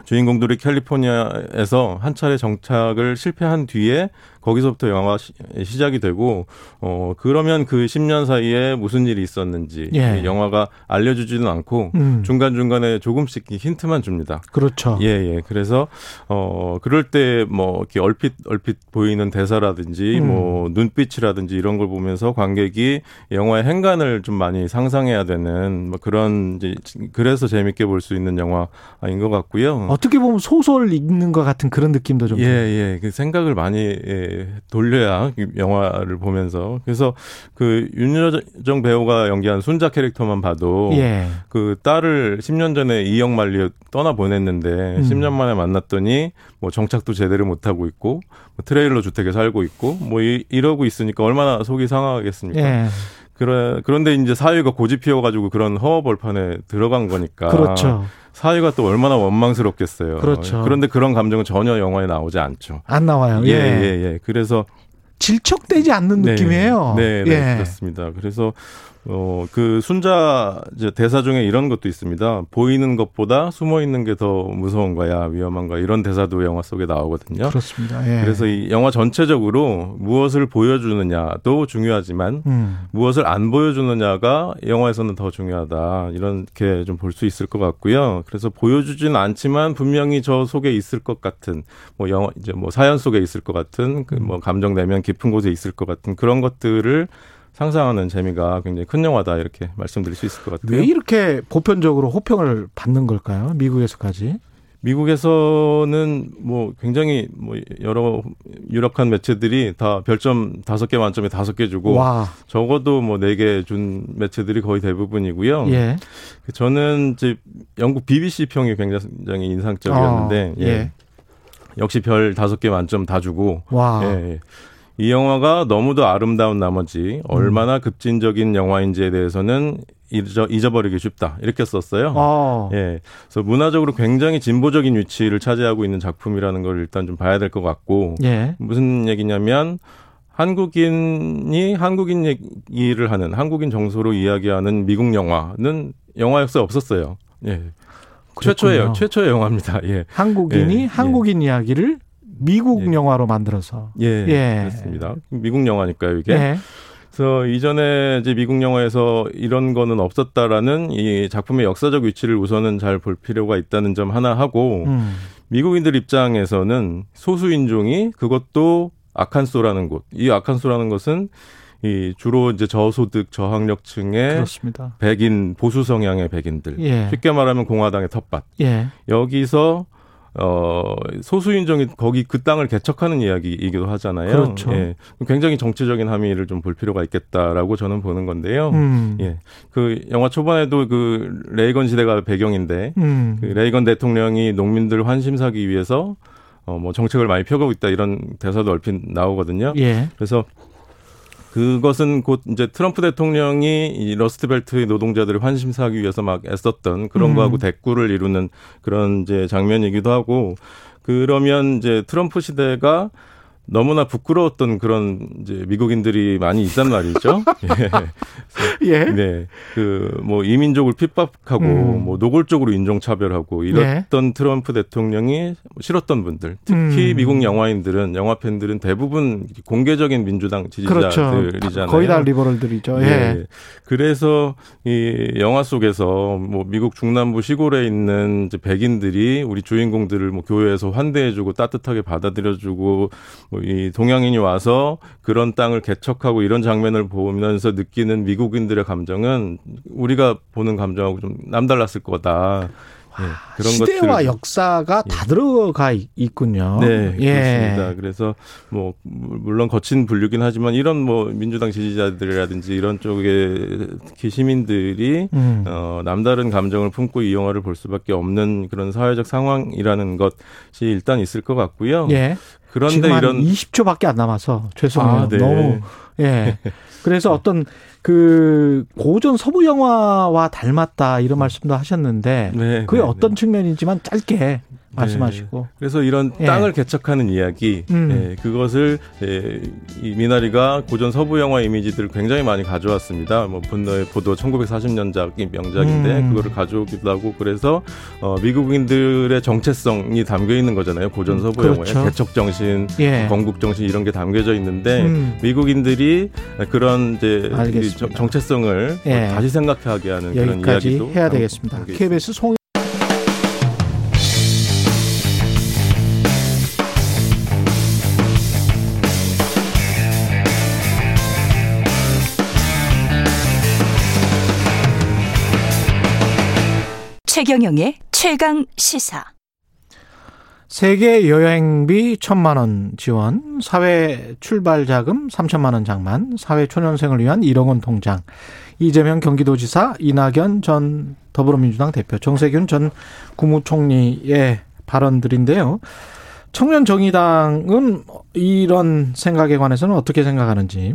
주인공들이 캘리포니아에서 한 차례 정착을 실패한 뒤에 거기서부터 영화가 시, 시작이 되고 어 그러면 그 10년 사이에 무슨 일이 있었는지 예. 이 영화가 알려주지는 않고 음. 중간 중간에 조금씩 힌트만 줍니다. 그렇죠. 예, 예. 그래서, 어, 그럴 때 뭐, 이렇게 얼핏, 얼핏 보이는 대사라든지, 음. 뭐, 눈빛이라든지 이런 걸 보면서 관객이 영화의 행간을 좀 많이 상상해야 되는, 뭐 그런, 이제, 그래서 재밌게 볼 수 있는 영화인 것 같고요. 어떻게 보면 소설 읽는 것 같은 그런 느낌도 좀. 예, 예. 그 생각을 많이 예, 돌려야 이 영화를 보면서. 그래서 그 윤여정 배우가 연기한 순자 캐릭터만 봐도 예. 그 딸을 10년 전에 이영만리에 떠나 보냈는데 음. 10년 만에 만났더니 뭐 정착도 제대로 못 하고 있고 뭐 트레일러 주택에 살고 있고 뭐 이, 이러고 있으니까 얼마나 속이 상하겠습니까? 예. 그래 그런데 이제 사회가 고집 피워가지고 그런 허허벌판에 들어간 거니까 그렇죠. 사회가 또 얼마나 원망스럽겠어요. 그렇죠. 그런데 그런 감정은 전혀 영화에 나오지 않죠. 안 나와요. 예, 예. 예, 예. 그래서 질척되지 않는 네. 느낌이에요. 네, 네, 예. 그렇습니다. 그래서 어, 그 순자 이제 대사 중에 이런 것도 있습니다. 보이는 것보다 숨어 있는 게 더 무서운 거야, 위험한 거야. 이런 대사도 영화 속에 나오거든요. 그렇습니다. 예. 그래서 이 영화 전체적으로 무엇을 보여주느냐도 중요하지만 음. 무엇을 안 보여주느냐가 영화에서는 더 중요하다. 이렇게 좀 볼 수 있을 것 같고요. 그래서 보여주지는 않지만 분명히 저 속에 있을 것 같은 뭐 영화 이제 뭐 사연 속에 있을 것 같은 그 뭐 감정 내면 깊은 곳에 있을 것 같은 그런 것들을 상상하는 재미가 굉장히 큰 영화다 이렇게 말씀드릴 수 있을 것 같아요. 왜 이렇게 보편적으로 호평을 받는 걸까요? 미국에서까지. 미국에서는 뭐 굉장히 뭐 여러 유력한 매체들이 다 별점 다섯 개 만점에 다섯 개 주고 와. 적어도 뭐 네 개 준 매체들이 거의 대부분이고요. 예. 저는 이제 영국 BBC 평이 굉장히 인상적이었는데 어, 예. 역시 별 다섯 개 만점 다 주고 와. 예, 예. 이 영화가 너무도 아름다운 나머지 얼마나 급진적인 영화인지에 대해서는 잊어, 잊어버리기 쉽다 이렇게 썼어요. 어. 예, 그래서 문화적으로 굉장히 진보적인 위치를 차지하고 있는 작품이라는 걸 일단 좀 봐야 될 것 같고 예. 무슨 얘기냐면 한국인이 한국인 얘기를 하는 한국인 정서로 이야기하는 미국 영화는 영화 역사에 없었어요. 예. 최초예요. 그렇군요. 최초의 영화입니다. 예. 한국인이 예, 한국인 이야기를 미국 예. 영화로 만들어서. 예. 예. 그렇습니다. 미국 영화니까요, 이게. 예. 그래서 이전에 이제 미국 영화에서 이런 거는 없었다라는 이 작품의 역사적 위치를 우선은 잘 볼 필요가 있다는 점 하나 하고 음. 미국인들 입장에서는 소수 인종이 그것도 아칸소라는 곳. 이 아칸소라는 것은 이 주로 이제 저소득 저학력층의 그렇습니다. 백인 보수 성향의 백인들. 예. 쉽게 말하면 공화당의 텃밭. 예. 여기서 어 소수 인종이 거기 그 땅을 개척하는 이야기이기도 하잖아요. 그렇죠. 예. 굉장히 정치적인 함의를 좀 볼 필요가 있겠다라고 저는 보는 건데요. 음. 예. 그 영화 초반에도 그 레이건 시대가 배경인데 음. 그 레이건 대통령이 농민들 환심 사기 위해서 어 뭐 정책을 많이 펴가고 있다 이런 대사도 얼핏 나오거든요. 예. 그래서 그것은 곧 이제 트럼프 대통령이 이 러스트벨트의 노동자들을 환심사하기 위해서 막 애썼던 그런 음. 거하고 대구를 이루는 그런 이제 장면이기도 하고 그러면 이제 트럼프 시대가 너무나 부끄러웠던 그런 이제 미국인들이 많이 있단 말이죠. 예. 예. 네. 그 뭐 이민족을 핍박하고 음. 뭐 노골적으로 인종 차별하고 이랬던 트럼프 대통령이 싫었던 분들, 특히 음. 미국 영화인들은 영화 팬들은 대부분 공개적인 민주당 그렇죠. 지지자들이잖아요. 거의 다 리버럴들이죠. 예. 예. 그래서 이 영화 속에서 뭐 미국 중남부 시골에 있는 이제 백인들이 우리 주인공들을 뭐 교회에서 환대해주고 따뜻하게 받아들여주고 뭐이 동양인이 와서 그런 땅을 개척하고 이런 장면을 보면서 느끼는 미국인들의 감정은 우리가 보는 감정하고 좀 남달랐을 거다. 예, 그런 시대와 것들을- 역사가 다 들어가 있- 있군요. 네, 예. 그렇습니다. 그래서 뭐 물론 거친 분류긴 하지만 이런 뭐 민주당 지지자들이라든지 이런 쪽의 특히 시민들이 음. 어 남다른 감정을 품고 이 영화를 볼 수밖에 없는 그런 사회적 상황이라는 것이 일단 있을 것 같고요. 예. 그런데 이런 20초밖에 안 남아서 죄송해요. 아, 네. 너무 예. 그래서 어떤 그 고전 서부 영화와 닮았다 이런 말씀도 하셨는데 네, 그게 네, 어떤 네. 측면이지만 짧게 말씀하시고 그래서 이런 예. 땅을 개척하는 이야기, 음. 예, 그것을 예, 이 미나리가 고전 서부 영화 이미지들을 굉장히 많이 가져왔습니다. 뭐 분노의 포도 1940년작이 명작인데 음. 그거를 가져오기도 하고 그래서 어, 미국인들의 정체성이 담겨 있는 거잖아요. 고전 서부 그렇죠. 영화에 개척 정신, 예. 건국 정신 이런 게 담겨져 있는데 음. 미국인들이 그런 이제 알겠습니다. 정- 정체성을 예. 다시 생각하게 하는 그런 이야기도 해야 담- 되겠습니다. KBS 송 최경영의 최강 시사. 세계 여행비 천만 원 지원, 사회 출발 자금 3천만 원 장만, 사회 초년생을 위한 1억 원 통장, 이재명 경기도지사, 이낙연 전 더불어민주당 대표, 정세균 전 국무총리의 발언들인데요. 청년 정의당은 이런 생각에 관해서는 어떻게 생각하는지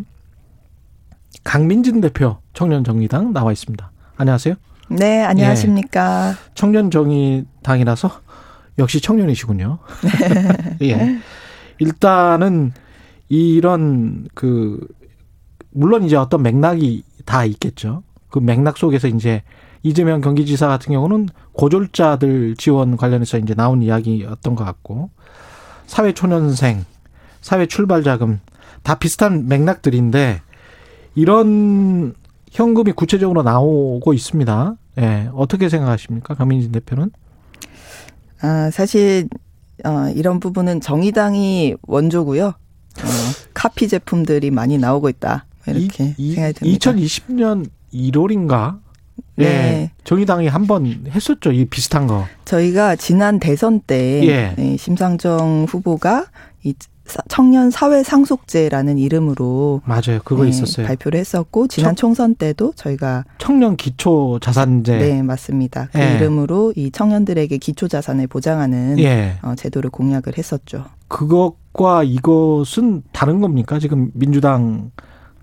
강민진 대표 청년 정의당 나와 있습니다. 안녕하세요. 네, 안녕하십니까. 청년 정의당이라서 역시 청년이시군요. 예. 일단은 이런 그 물론 이제 어떤 맥락이 다 있겠죠. 그 맥락 속에서 이제 이재명 경기지사 같은 경우는 고졸자들 지원 관련해서 이제 나온 이야기였던 것 같고 사회 초년생, 사회 출발 자금 다 비슷한 맥락들인데 이런 현금이 구체적으로 나오고 있습니다. 예. 어떻게 생각하십니까? 강민진 대표는? 아, 사실 어, 이런 부분은 정의당이 원조고요. 어, 카피 제품들이 많이 나오고 있다. 이렇게 이, 생각이 듭니다. 2020년 1월인가 예. 네. 정의당이 한 번 했었죠. 이 비슷한 거. 저희가 지난 대선 때 예. 네, 심상정 후보가 이 사- 청년 사회 상속제라는 이름으로 맞아요. 그거 네, 있었어요. 발표를 했었고 지난 청- 총선 때도 저희가 청년 기초 자산제. 네, 맞습니다. 그 예. 이름으로 이 청년들에게 기초 자산을 보장하는 예. 어, 제도를 공약을 했었죠. 그것과 이것은 다른 겁니까? 지금 민주당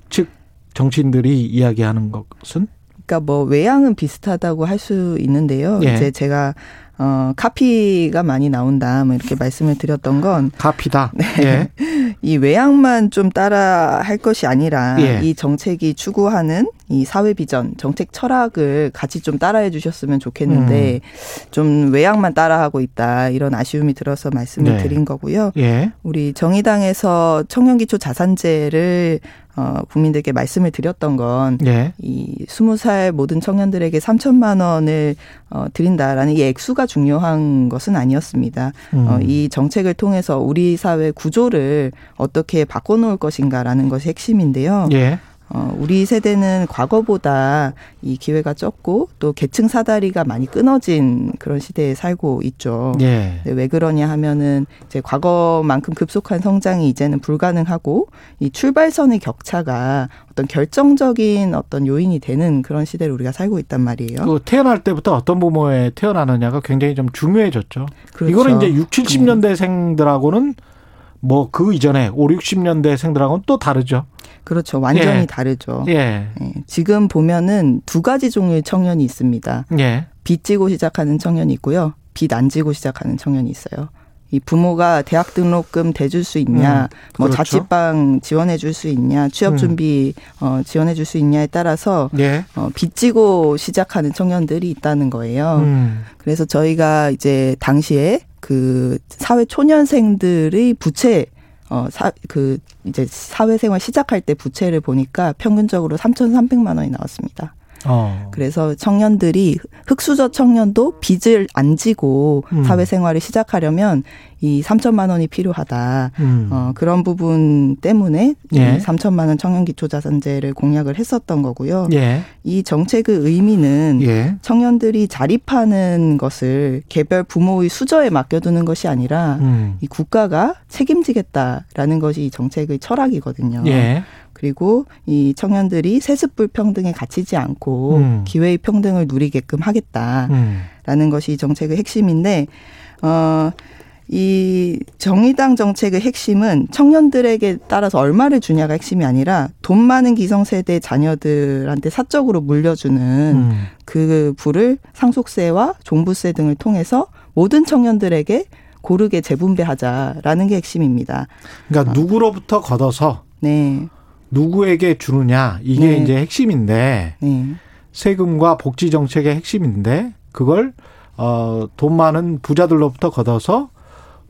측 정치인들이 이야기하는 것은? 그러니까 뭐 외양은 비슷하다고 할 수 있는데요. 예. 이제 제가 어 카피가 많이 나온다 뭐 이렇게 말씀을 드렸던 건 가피다. 네. 예. 이 외양만 좀 따라 할 것이 아니라 예. 이 정책이 추구하는 이 사회 비전, 정책 철학을 같이 좀 따라해 주셨으면 좋겠는데 음. 좀 외양만 따라하고 있다 이런 아쉬움이 들어서 말씀을 네. 드린 거고요. 예. 우리 정의당에서 청년기초 자산제를 어, 국민들께 말씀을 드렸던 건 예. 이 스무 살 모든 청년들에게 3천만 원을 어, 드린다라는 이 액수가 중요한 것은 아니었습니다. 음. 어, 이 정책을 통해서 우리 사회 구조를 어떻게 바꿔놓을 것인가라는 것이 핵심인데요. 예. 어, 우리 세대는 과거보다 이 기회가 적고 또 계층 사다리가 많이 끊어진 그런 시대에 살고 있죠. 예. 네, 왜 그러냐 하면은 이제 과거만큼 급속한 성장이 이제는 불가능하고 이 출발선의 격차가 어떤 결정적인 어떤 요인이 되는 그런 시대를 우리가 살고 있단 말이에요. 그 태어날 때부터 어떤 부모에 태어나느냐가 굉장히 좀 중요해졌죠. 그렇죠. 이거는 이제 6, 70년대생들하고는 뭐 그 이전에 5, 60년대생들하고는 또 다르죠. 그렇죠. 완전히 예. 다르죠. 예. 예, 지금 보면은 두 가지 종류의 청년이 있습니다. 예. 빚 지고 시작하는 청년이 있고요. 빚 안 지고 시작하는 청년이 있어요. 이 부모가 대학 등록금 대줄 수 있냐, 음, 뭐 그렇죠. 자취방 지원해 줄 수 있냐, 취업 음. 준비 어, 지원해 줄 수 있냐에 따라서 예. 어, 빚 지고 시작하는 청년들이 있다는 거예요. 음. 그래서 저희가 이제 당시에 그 사회 초년생들의 부채 어, 사, 그, 이제 사회생활 시작할 때 부채를 보니까 평균적으로 3,300만 원이 나왔습니다. 어. 그래서 청년들이 흑수저 청년도 빚을 안 지고 음. 사회생활을 시작하려면 이 3천만 원이 필요하다. 음. 어, 그런 부분 때문에 예. 이 3천만 원 청년 기초자산제를 공약을 했었던 거고요. 예. 이 정책의 의미는 예. 청년들이 자립하는 것을 개별 부모의 수저에 맡겨두는 것이 아니라 음. 이 국가가 책임지겠다라는 것이 이 정책의 철학이거든요. 예. 그리고 이 청년들이 세습 불평등에 갇히지 않고 음. 기회의 평등을 누리게끔 하겠다라는 음. 것이 이 정책의 핵심인데 어. 이 정의당 정책의 핵심은 청년들에게 따라서 얼마를 주냐가 핵심이 아니라 돈 많은 기성세대 자녀들한테 사적으로 물려주는 음. 그 부를 상속세와 종부세 등을 통해서 모든 청년들에게 고르게 재분배하자라는 게 핵심입니다. 그러니까 누구로부터 걷어서 네. 누구에게 주느냐 이게 네. 이제 핵심인데 네. 세금과 복지 정책의 핵심인데 그걸 어, 돈 많은 부자들로부터 걷어서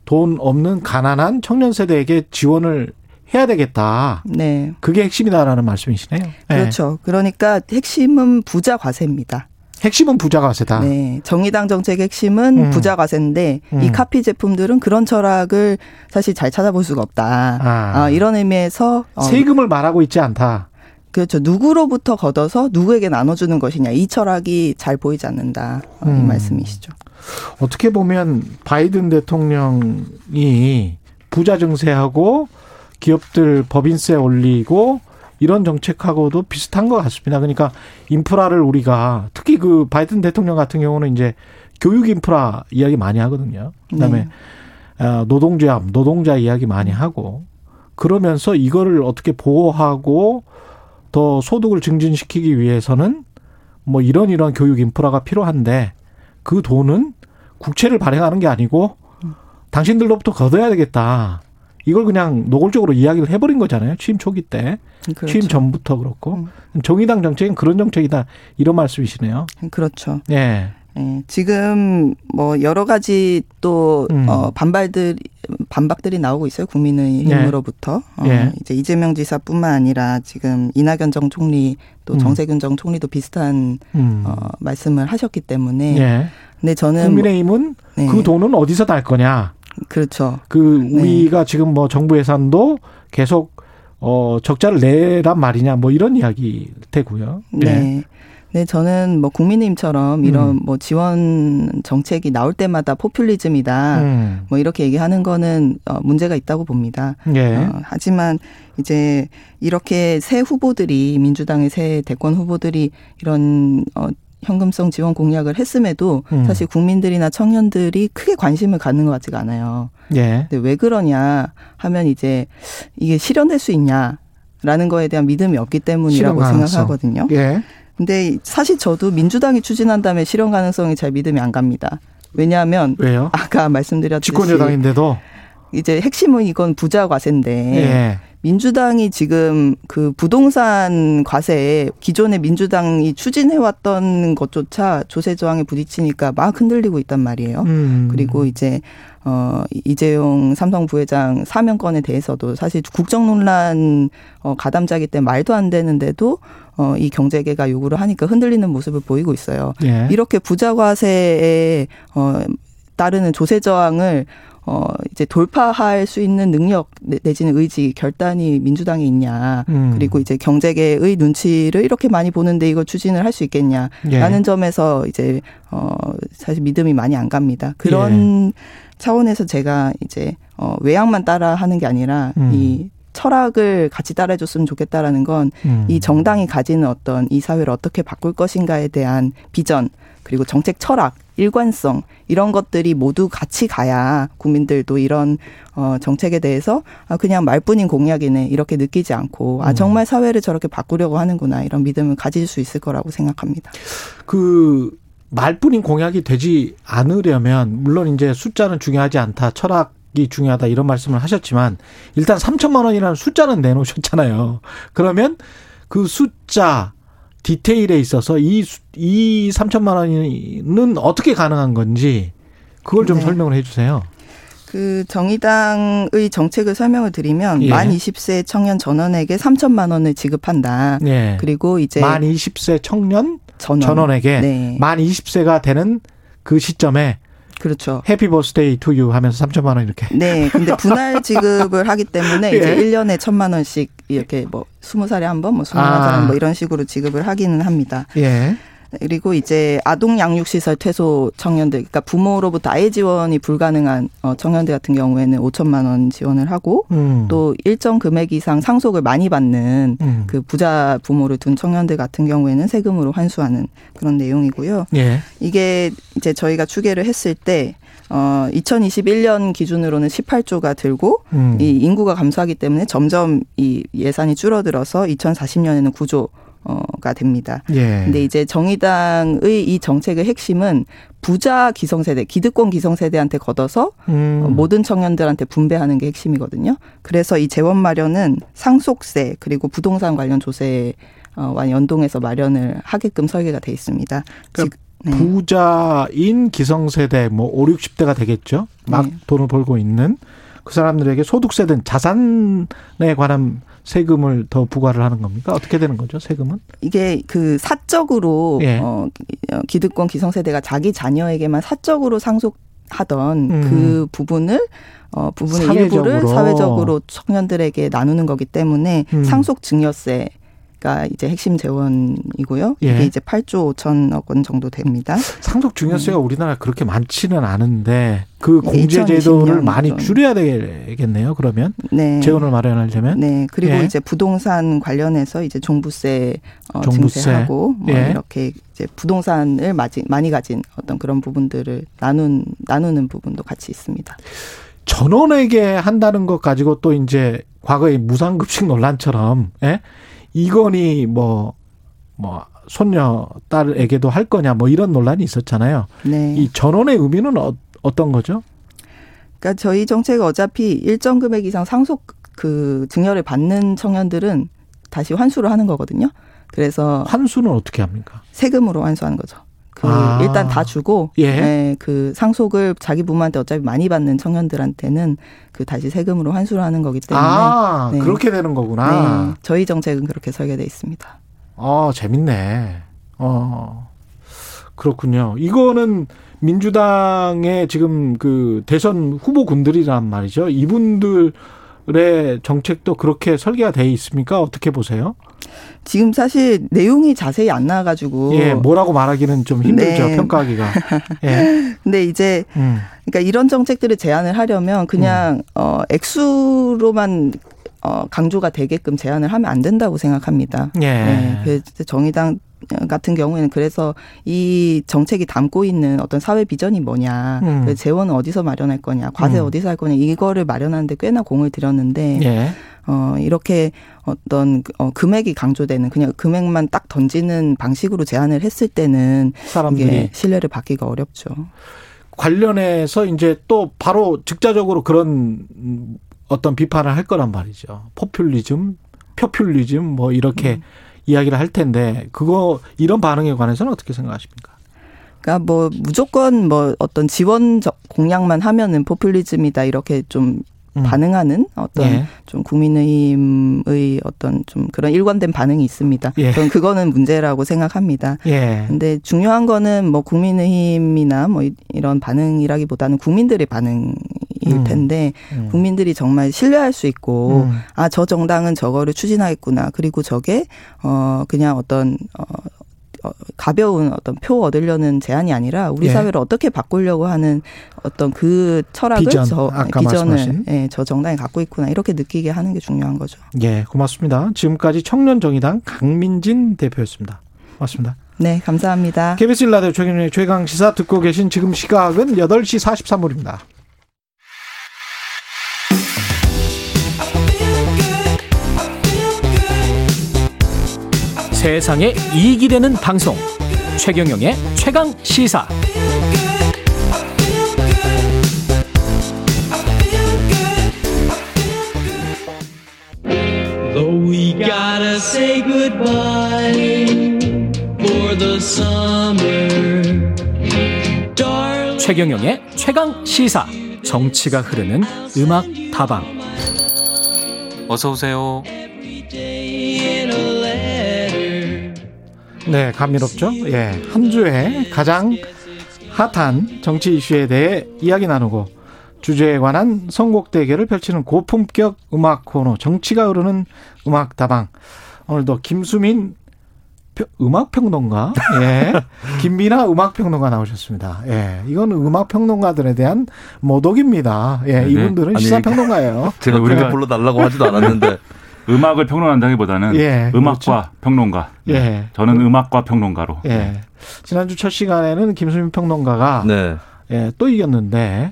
돈 없는 가난한 청년 세대에게 지원을 해야 되겠다. 네. 그게 핵심이다라는 말씀이시네요. 네. 그렇죠. 그러니까 핵심은 부자 과세입니다. 핵심은 부자 과세다. 네. 정의당 정책의 핵심은 음. 부자 과세인데 음. 이 카피 제품들은 그런 철학을 사실 잘 찾아볼 수가 없다. 아. 아, 이런 의미에서 어, 세금을 말하고 있지 않다. 그렇죠. 누구로부터 걷어서 누구에게 나눠주는 것이냐 이 철학이 잘 보이지 않는다 어, 이 음. 말씀이시죠. 어떻게 보면 바이든 대통령이 부자 증세하고 기업들 법인세 올리고 이런 정책하고도 비슷한 것 같습니다. 그러니까 인프라를 우리가 특히 그 바이든 대통령 같은 경우는 이제 교육 인프라 이야기 많이 하거든요. 그다음에 어, 노동조합, 노동자 이야기 많이 하고 그러면서 이거를 어떻게 보호하고 더 소득을 증진시키기 위해서는 뭐 이런 이런 교육 인프라가 필요한데 그 돈은 국채를 발행하는 게 아니고 당신들로부터 걷어야 되겠다. 이걸 그냥 노골적으로 이야기를 해버린 거잖아요. 취임 초기 때. 그렇죠. 취임 전부터 그렇고. 정의당 정책은 그런 정책이다. 이런 말씀이시네요. 그렇죠. 예. 예, 지금 뭐 여러 가지 또 음. 어, 반발들 반박들이 나오고 있어요 국민의힘으로부터 어, 예. 이제 이재명 지사뿐만 아니라 지금 이낙연 정 총리 또 음. 정세균 정 총리도 비슷한 음. 어, 말씀을 하셨기 때문에 예. 근데 저는 국민의힘은 네. 그 돈은 어디서 날 거냐. 그렇죠. 그 우리가 지금 뭐 정부 예산도 계속 어, 적자를 내란 말이냐 뭐 이런 이야기 되고요. 네. 예. 네, 저는 뭐 국민의힘처럼 이런 음. 뭐 지원 정책이 나올 때마다 포퓰리즘이다. 음. 뭐 이렇게 얘기하는 거는 어, 문제가 있다고 봅니다. 예. 어, 하지만 이제 이렇게 새 후보들이 민주당의 새 대권 후보들이 이런 어 현금성 지원 공약을 했음에도 음. 사실 국민들이나 청년들이 크게 관심을 갖는 것 같지가 않아요. 예. 근데 왜 그러냐 하면 이제 이게 실현될 수 있냐라는 거에 대한 믿음이 없기 때문이라고. 생각하거든요. 예. 근데 사실 저도 민주당이 추진한다면 실현 가능성이 잘 믿음이 안 갑니다. 왜냐하면 왜요? 아까 말씀드렸듯이 집권 여당인데도 이제 핵심은 이건 부자 과세인데 예. 민주당이 지금 그 부동산 과세에 기존의 민주당이 추진해왔던 것조차 조세 저항에 부딪히니까 막 흔들리고 있단 말이에요. 음. 그리고 이제 어 이재용 삼성 부회장 사면건에 대해서도 사실 국정 논란 어 가담자기 때문에 말도 안 되는데도 어 이 경제계가 요구를 하니까 흔들리는 모습을 보이고 있어요. 예. 이렇게 부자 과세에 어 따르는 조세 저항을 어 이제 돌파할 수 있는 능력 내- 내지는 의지 결단이 민주당에 있냐 음. 그리고 이제 경제계의 눈치를 이렇게 많이 보는데 이거 추진을 할 수 있겠냐라는 예. 점에서 이제 어 사실 믿음이 많이 안 갑니다. 그런 예. 차원에서 제가 이제 어 외양만 따라 하는 게 아니라 음. 이 철학을 같이 따라줬으면 좋겠다라는 건 음. 이 정당이 가지는 어떤 이 사회를 어떻게 바꿀 것인가에 대한 비전 그리고 정책 철학 일관성 이런 것들이 모두 같이 가야 국민들도 이런 어 정책에 대해서 아 그냥 말뿐인 공약이네 이렇게 느끼지 않고 아 음. 정말 사회를 저렇게 바꾸려고 하는구나 이런 믿음을 가질 수 있을 거라고 생각합니다. 그 말뿐인 공약이 되지 않으려면 물론 이제 숫자는 중요하지 않다. 철학 이 중요하다 이런 말씀을 하셨지만 일단 3천만 원이라는 숫자는 내놓으셨잖아요. 그러면 그 숫자 디테일에 있어서 이, 수- 이 3천만 원은 어떻게 가능한 건지 그걸 좀 네. 설명을 해 주세요. 그 정의당의 정책을 설명을 드리면 예. 만 20세 청년 전원에게 3천만 원을 지급한다. 네. 그리고 이제 만 20세 청년 전원. 전원에게 네. 만 20세가 되는 그 시점에 그렇죠. happy birthday to you 하면서 3천만 원 이렇게. 네, 근데 분할 지급을 하기 때문에 이제 예. 1년에 천만 원씩 이렇게 뭐 20살에 한 번, 뭐 21살에 아. 한 번, 뭐 이런 식으로 지급을 하기는 합니다. 예. 그리고 이제 아동 양육 시설 퇴소 청년들, 그러니까 부모로부터 아예 지원이 불가능한 어, 청년들 같은 경우에는 5천만 원 지원을 하고 음. 또 일정 금액 이상 상속을 많이 받는 음. 그 부자 부모를 둔 청년들 같은 경우에는 세금으로 환수하는 그런 내용이고요. 예. 이게 이제 저희가 추계를 했을 때 어, 2021년 기준으로는 18조가 들고 음. 이 인구가 감소하기 때문에 점점 이 예산이 줄어들어서 2040년에는 9조 가 됩니다. 예. 근데 이제 정의당의 이 정책의 핵심은 부자 기성세대, 기득권 기성세대한테 걷어서 음. 어, 모든 청년들한테 분배하는 게 핵심이거든요. 그래서 이 재원 마련은 상속세 그리고 부동산 관련 조세와 연동해서 마련을 하게끔 설계가 돼 있습니다. 그러니까 즉, 네. 부자인 기성세대 뭐 5, 60대가 되겠죠. 막 네. 돈을 벌고 있는 그 사람들에게 소득세든 자산에 관한 세금을 더 부과를 하는 겁니까? 어떻게 되는 거죠? 세금은? 이게 그 사적으로 예. 어, 기득권 기성세대가 자기 자녀에게만 사적으로 상속하던 음. 그 부분을 어 부분의 사회적으로. 일부를 사회적으로 청년들에게 나누는 거기 때문에 음. 상속 증여세 가 이제 핵심 재원이고요. 예. 이게 이제 8조 5천억 원 정도 됩니다. 상속 증여세가 우리나라 그렇게 많지는 않은데 그 네, 공제 제도를 2020년 많이 좀. 줄여야 되겠네요. 그러면 네. 재원을 마련하려면 네. 그리고 예. 이제 부동산 관련해서 이제 종부세, 어, 종부세. 증세하고 뭐 예. 이렇게 이제 부동산을 많이 가진 어떤 그런 부분들을 나눈 나누는 부분도 같이 있습니다. 전원에게 한다는 것 가지고 또 이제 과거의 무상급식 논란처럼 예? 이건희 뭐, 뭐, 손녀 딸에게도 할 거냐 뭐 이런 논란이 있었잖아요. 네. 이 전원의 의미는 어, 어떤 거죠? 그러니까 저희 정책은 어차피 일정 금액 이상 상속 그 증여를 받는 청년들은 다시 환수를 하는 거거든요. 그래서 환수는 어떻게 합니까? 세금으로 환수하는 거죠. 그 아. 일단 다 주고 예. 네, 그 상속을 자기 부모한테 어차피 많이 받는 청년들한테는 그 다시 세금으로 환수를 하는 거기 때문에 아, 네. 그렇게 되는 거구나. 네, 저희 정책은 그렇게 설계돼 있습니다. 어, 재밌네. 어, 그렇군요. 이거는 민주당의 지금 그 대선 후보군들이란 말이죠. 이분들은 의 정책도 그렇게 설계가 돼 있습니까? 어떻게 보세요? 지금 사실 내용이 자세히 안 나와가지고 예, 뭐라고 말하기는 좀 힘들죠 네. 평가하기가. 예. 근데 이제 음. 그러니까 이런 정책들을 제안을 하려면 그냥 어 액수로만 어 강조가 되게끔 제안을 하면 안 된다고 생각합니다. 예. 네, 그래서 정의당 같은 경우에는 그래서 이 정책이 담고 있는 어떤 사회 비전이 뭐냐, 음. 그 재원은 어디서 마련할 거냐, 과세 음. 어디서 할 거냐 이거를 마련하는데 꽤나 공을 들였는데 예. 어 이렇게 어떤 어 금액이 강조되는 그냥 금액만 딱 던지는 방식으로 제안을 했을 때는 사람들이 신뢰를 받기가 어렵죠. 관련해서 이제 또 바로 즉자적으로 그런 음, 어떤 비판을 할 거란 말이죠. 포퓰리즘, 표퓰리즘 뭐 이렇게 이야기를 할 텐데 그거 이런 반응에 관해서는 어떻게 생각하십니까? 그러니까 뭐 무조건 뭐 어떤 지원 적- 공약만 하면은 포퓰리즘이다 이렇게 좀 음. 반응하는 어떤 예. 좀 국민의힘의 어떤 좀 그런 일관된 반응이 있습니다. 예. 저는 그거는 문제라고 생각합니다. 예. 근데 중요한 거는 뭐 국민의힘이나 뭐 이- 이런 반응이라기보다는 국민들의 반응일 음. 텐데 음. 국민들이 정말 신뢰할 수 있고 음. 아저 정당은 저거를 추진하겠구나 그리고 저게 어 그냥 어떤 어 어, 가벼운 어떤 표 얻으려는 제안이 아니라 우리 예. 사회를 어떻게 바꾸려고 하는 어떤 그 철학을 비전, 저 아까 비전을. 예, 저 정당이 갖고 있구나 이렇게 느끼게 하는 게 중요한 거죠. 예, 고맙습니다. 지금까지 청년정의당 강민진 대표였습니다. 고맙습니다. 네, 감사합니다. KBS 일라디오 최경의 최강 시사 듣고 계신 지금 시각은 8시 43분입니다. 세상에 이익이 되는 방송 최경영의 최강 시사. 최경영의 최강 시사 정치가 흐르는 음악 다방 어서 오세요. 네, 감미롭죠? 예. 한 주에 가장 핫한 정치 이슈에 대해 이야기 나누고 주제에 관한 선곡 대결을 펼치는 고품격 음악 코너 정치가 흐르는 음악 다방. 오늘도 김수민 평- 음악 평론가, 예, 김미나 음악 평론가 나오셨습니다. 예, 이건 음악 평론가들에 대한 모독입니다. 예, 네, 이분들은 시사 평론가예요. 제가 우리가 그렇게 불러달라고 하지도 않았는데 음악을 평론한다기보다는 예, 음악과 그렇죠. 평론가. 네. 예. 저는 음악과 평론가로. 예, 지난주 첫 시간에는 김수민 평론가가 네. 예, 또 이겼는데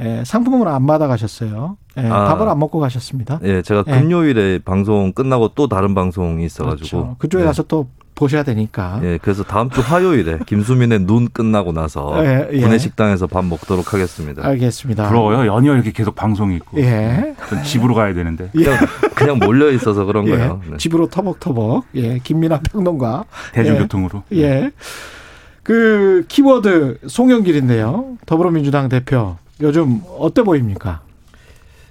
예, 상품을 안 받아가셨어요. 예, 아. 밥을 안 먹고 가셨습니다. 예, 제가 예. 금요일에 방송 끝나고 또 다른 방송이 있어가지고 그렇죠. 그쪽에 예. 가서 또 보셔야 되니까. 예, 그래서 다음 주 화요일에 김수민의 눈 끝나고 나서 예, 예. 구내식당에서 밥 먹도록 하겠습니다. 알겠습니다. 부러워요. 연이어 이렇게 계속 방송이 있고. 예. 전 집으로 가야 되는데. 그냥, 그냥 몰려 있어서 그런 예, 거예요. 네. 집으로 터벅터벅. 예, 김민아 평론가. 대중교통으로. 예. 예. 그 키워드 송영길인데요. 더불어민주당 대표. 요즘 어때 보입니까?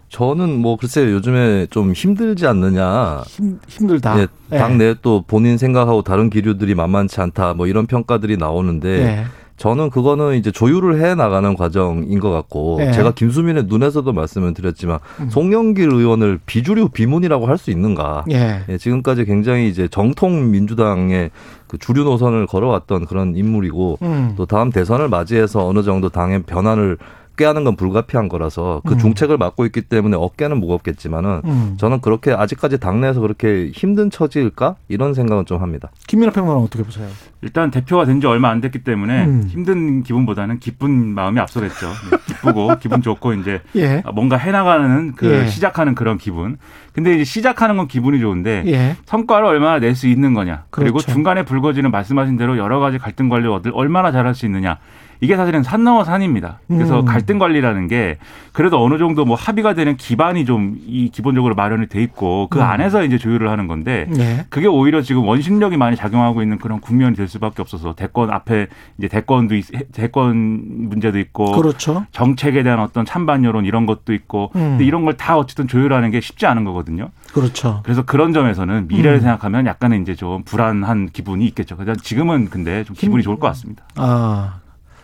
저는 뭐 글쎄요 요즘에 좀 힘들지 않느냐. 힘, 힘들다. 예, 당내 또 본인 생각하고 다른 기류들이 만만치 않다. 뭐 이런 평가들이 나오는데 예. 저는 그거는 이제 조율을 해 나가는 과정인 것 같고 예. 제가 김수민의 눈에서도 말씀을 드렸지만 음. 송영길 의원을 비주류 비문이라고 할 수 있는가? 예. 예, 지금까지 굉장히 이제 정통 민주당의 그 주류 노선을 걸어왔던 그런 인물이고 음. 또 다음 대선을 맞이해서 어느 정도 당의 변화를 꾀하는 건 불가피한 거라서 그 음. 중책을 맡고 있기 때문에 어깨는 무겁겠지만은 음. 저는 그렇게 아직까지 당내에서 그렇게 힘든 처지일까 이런 생각은 좀 합니다. 김민아 평론가 어떻게 보세요? 일단 대표가 된 지 얼마 안 됐기 때문에 음. 힘든 기분보다는 기쁜 마음이 앞서겠죠. 네, 기쁘고 기분 좋고 이제 예. 뭔가 해나가는 그 예. 시작하는 그런 기분. 근데 이제 시작하는 건 기분이 좋은데 예. 성과를 얼마나 낼 수 있는 거냐. 그리고 그렇죠. 중간에 불거지는 말씀하신 대로 여러 가지 갈등 관리 를 얼마나 잘할 수 있느냐. 이게 사실은 산 넘어 산입니다. 그래서 음. 갈등 관리라는 게 그래도 어느 정도 뭐 합의가 되는 기반이 좀 이 기본적으로 마련이 돼 있고 그 음. 안에서 이제 조율을 하는 건데 예. 그게 오히려 지금 원심력이 많이 작용하고 있는 그런 국면이 될 수밖에 없어서 대권 앞에 이제 대권도 있, 대권 문제도 있고 그렇죠. 정책에 대한 어떤 찬반 여론 이런 것도 있고 음. 근데 이런 걸 다 어쨌든 조율하는 게 쉽지 않은 거거든요. 그렇죠. 그래서 그런 점에서는 미래를 음. 생각하면 약간은 이제 좀 불안한 기분이 있겠죠. 그냥 지금은 근데 좀 기분이 좋을 것 같습니다. 아,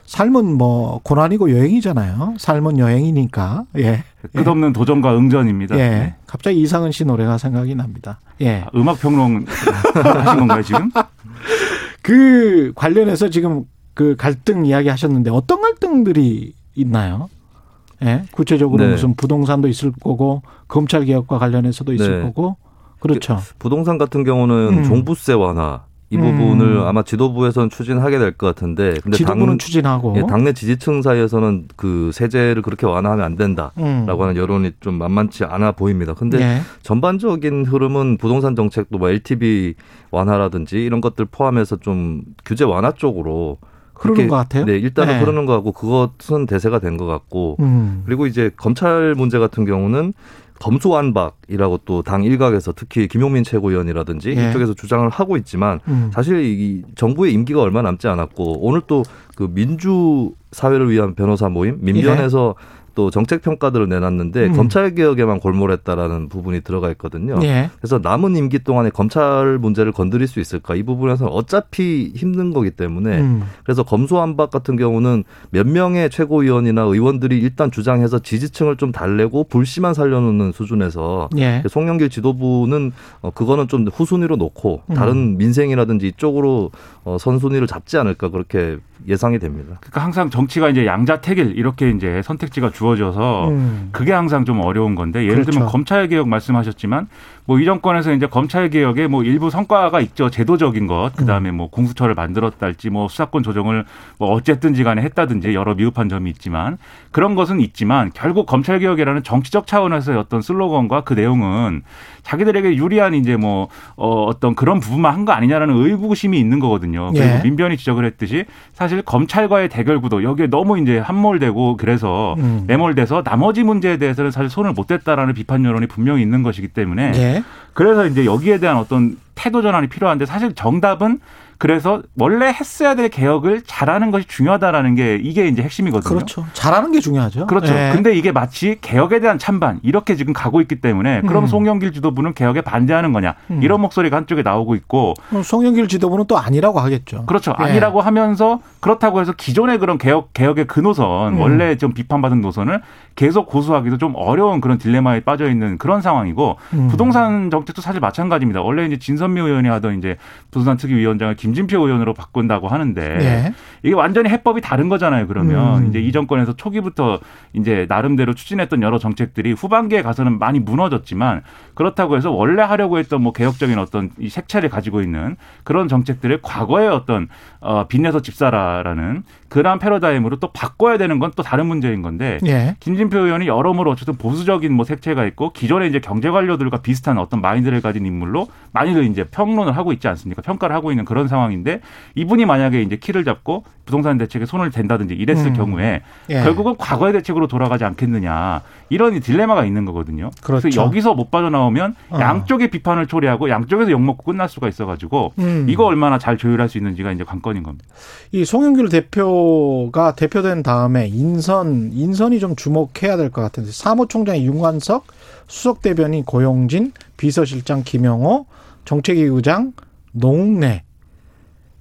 삶은 뭐 고난이고 여행이잖아요. 삶은 여행이니까. 예. 끝없는 도전과 응전입니다. 예. 네. 갑자기 이상은 씨 노래가 생각이 납니다. 예. 아, 음악 평론 하신 건가요 지금? 그 관련해서 지금 그 갈등 이야기 하셨는데 어떤 갈등들이 있나요? 예. 구체적으로 네. 무슨 부동산도 있을 거고 검찰 개혁과 관련해서도 있을 네. 거고 그렇죠. 부동산 같은 경우는 음. 종부세 완화 이 음. 부분을 아마 지도부에서는 추진하게 될 것 같은데 근데 지도부는 추진하고. 예, 당내 지지층 사이에서는 그 세제를 그렇게 완화하면 안 된다라고 음. 하는 여론이 좀 만만치 않아 보입니다. 근데 예. 전반적인 흐름은 부동산 정책도 뭐 LTV 완화라든지 이런 것들 포함해서 좀 규제 완화 쪽으로 흐르는 것 같아요? 네, 일단은 네. 흐르는 것 같고 그것은 대세가 된 것 같고 음. 그리고 이제 검찰 문제 같은 경우는 검수완박이라고 또 당 일각에서 특히 김용민 최고위원이라든지 예. 이쪽에서 주장을 하고 있지만 음. 사실 이 정부의 임기가 얼마 남지 않았고 오늘 또 그 민주 사회를 위한 변호사 모임 민변에서 또 정책 평가들을 내놨는데 예. 음. 검찰 개혁에만 골몰했다라는 부분이 들어가 있거든요. 예. 그래서 남은 임기 동안에 검찰 문제를 건드릴 수 있을까 이 부분에서는 어차피 힘든 거기 때문에 음. 그래서 검수완박 같은 경우는 몇 명의 최고위원이나 의원들이 일단 주장해서 지지층을 좀 달래고 불씨만 살려놓는 수준에서 예. 송영길 지도부는 어, 그거는 좀 후순위로 놓고 음. 다른 민생이라든지 이쪽으로 어, 선순위를 잡지 않을까 그렇게 예상이 됩니다. 그러니까 항상 정치가 이제 양자택일 이렇게 이제 선택지가 주 어져서 음. 그게 항상 좀 어려운 건데 예를 들면 그렇죠. 검찰 개혁 말씀하셨지만 뭐 이 정권에서 이제 검찰 개혁에 뭐 일부 성과가 있죠 제도적인 것 그 다음에 뭐 공수처를 만들었달지 뭐 수사권 조정을 뭐 어쨌든지 간에 했다든지 여러 미흡한 점이 있지만 그런 것은 있지만 결국 검찰 개혁이라는 정치적 차원에서의 어떤 슬로건과 그 내용은 자기들에게 유리한 이제 뭐 어, 어떤 그런 부분만 한 거 아니냐라는 의구심이 있는 거거든요. 그리고 예. 민변이 지적을 했듯이 사실 검찰과의 대결 구도 여기에 너무 이제 함몰되고 그래서 음. 매몰돼서 나머지 문제에 대해서는 사실 손을 못 댔다라는 비판 여론이 분명히 있는 것이기 때문에 예. 그래서 이제 여기에 대한 어떤 태도 전환이 필요한데 사실 정답은 그래서 원래 했어야 될 개혁을 잘하는 것이 중요하다라는 게 이게 이제 핵심이거든요. 그렇죠. 잘하는 게 중요하죠. 그렇죠. 예. 근데 이게 마치 개혁에 대한 찬반 이렇게 지금 가고 있기 때문에 그럼 음. 송영길 지도부는 개혁에 반대하는 거냐 음. 이런 목소리가 한쪽에 나오고 있고 송영길 지도부는 또 아니라고 하겠죠. 그렇죠. 예. 아니라고 하면서 그렇다고 해서 기존의 그런 개혁 개혁의 그 노선 음. 원래 좀 비판받은 노선을 계속 고수하기도 좀 어려운 그런 딜레마에 빠져 있는 그런 상황이고 음. 부동산 정책도 사실 마찬가지입니다. 원래 이제 진선 미 의원이 하던 이제 부동산 특위 위원장을 김진표 의원으로 바꾼다고 하는데 예. 이게 완전히 해법이 다른 거잖아요. 그러면 음. 이제 이 정권에서 초기부터 이제 나름대로 추진했던 여러 정책들이 후반기에 가서는 많이 무너졌지만 그렇다고 해서 원래 하려고 했던 뭐 개혁적인 어떤 이 색채를 가지고 있는 그런 정책들을 과거의 어떤 어 빚내서 집사라라는 그러한 패러다임으로 또 바꿔야 되는 건 또 다른 문제인 건데 예. 김진표 의원이 여러모로 어쨌든 보수적인 뭐 색채가 있고 기존에 이제 경제 관료들과 비슷한 어떤 마인드를 가진 인물로 많이들 이제 평론을 하고 있지 않습니까? 평가를 하고 있는 그런 상황인데 이분이 만약에 이제 키를 잡고 부동산 대책에 손을 댄다든지 이랬을 음. 경우에 예. 결국은 과거의 대책으로 돌아가지 않겠느냐 이런 이 딜레마가 있는 거거든요. 그렇죠. 래서 여기서 못 빠져나오면 어. 양쪽의 비판을 초래하고 양쪽에서 욕먹고 끝날 수가 있어가지고 음. 이거 얼마나 잘 조율할 수 있는지가 이제 관건인 겁니다. 이 송영길 대표가 대표된 다음에 인선 인선이 좀 주목해야 될 것 같은데 사무총장이 윤관석, 수석 대변인 고용진, 비서실장 김영호, 정책위의장 노웅래.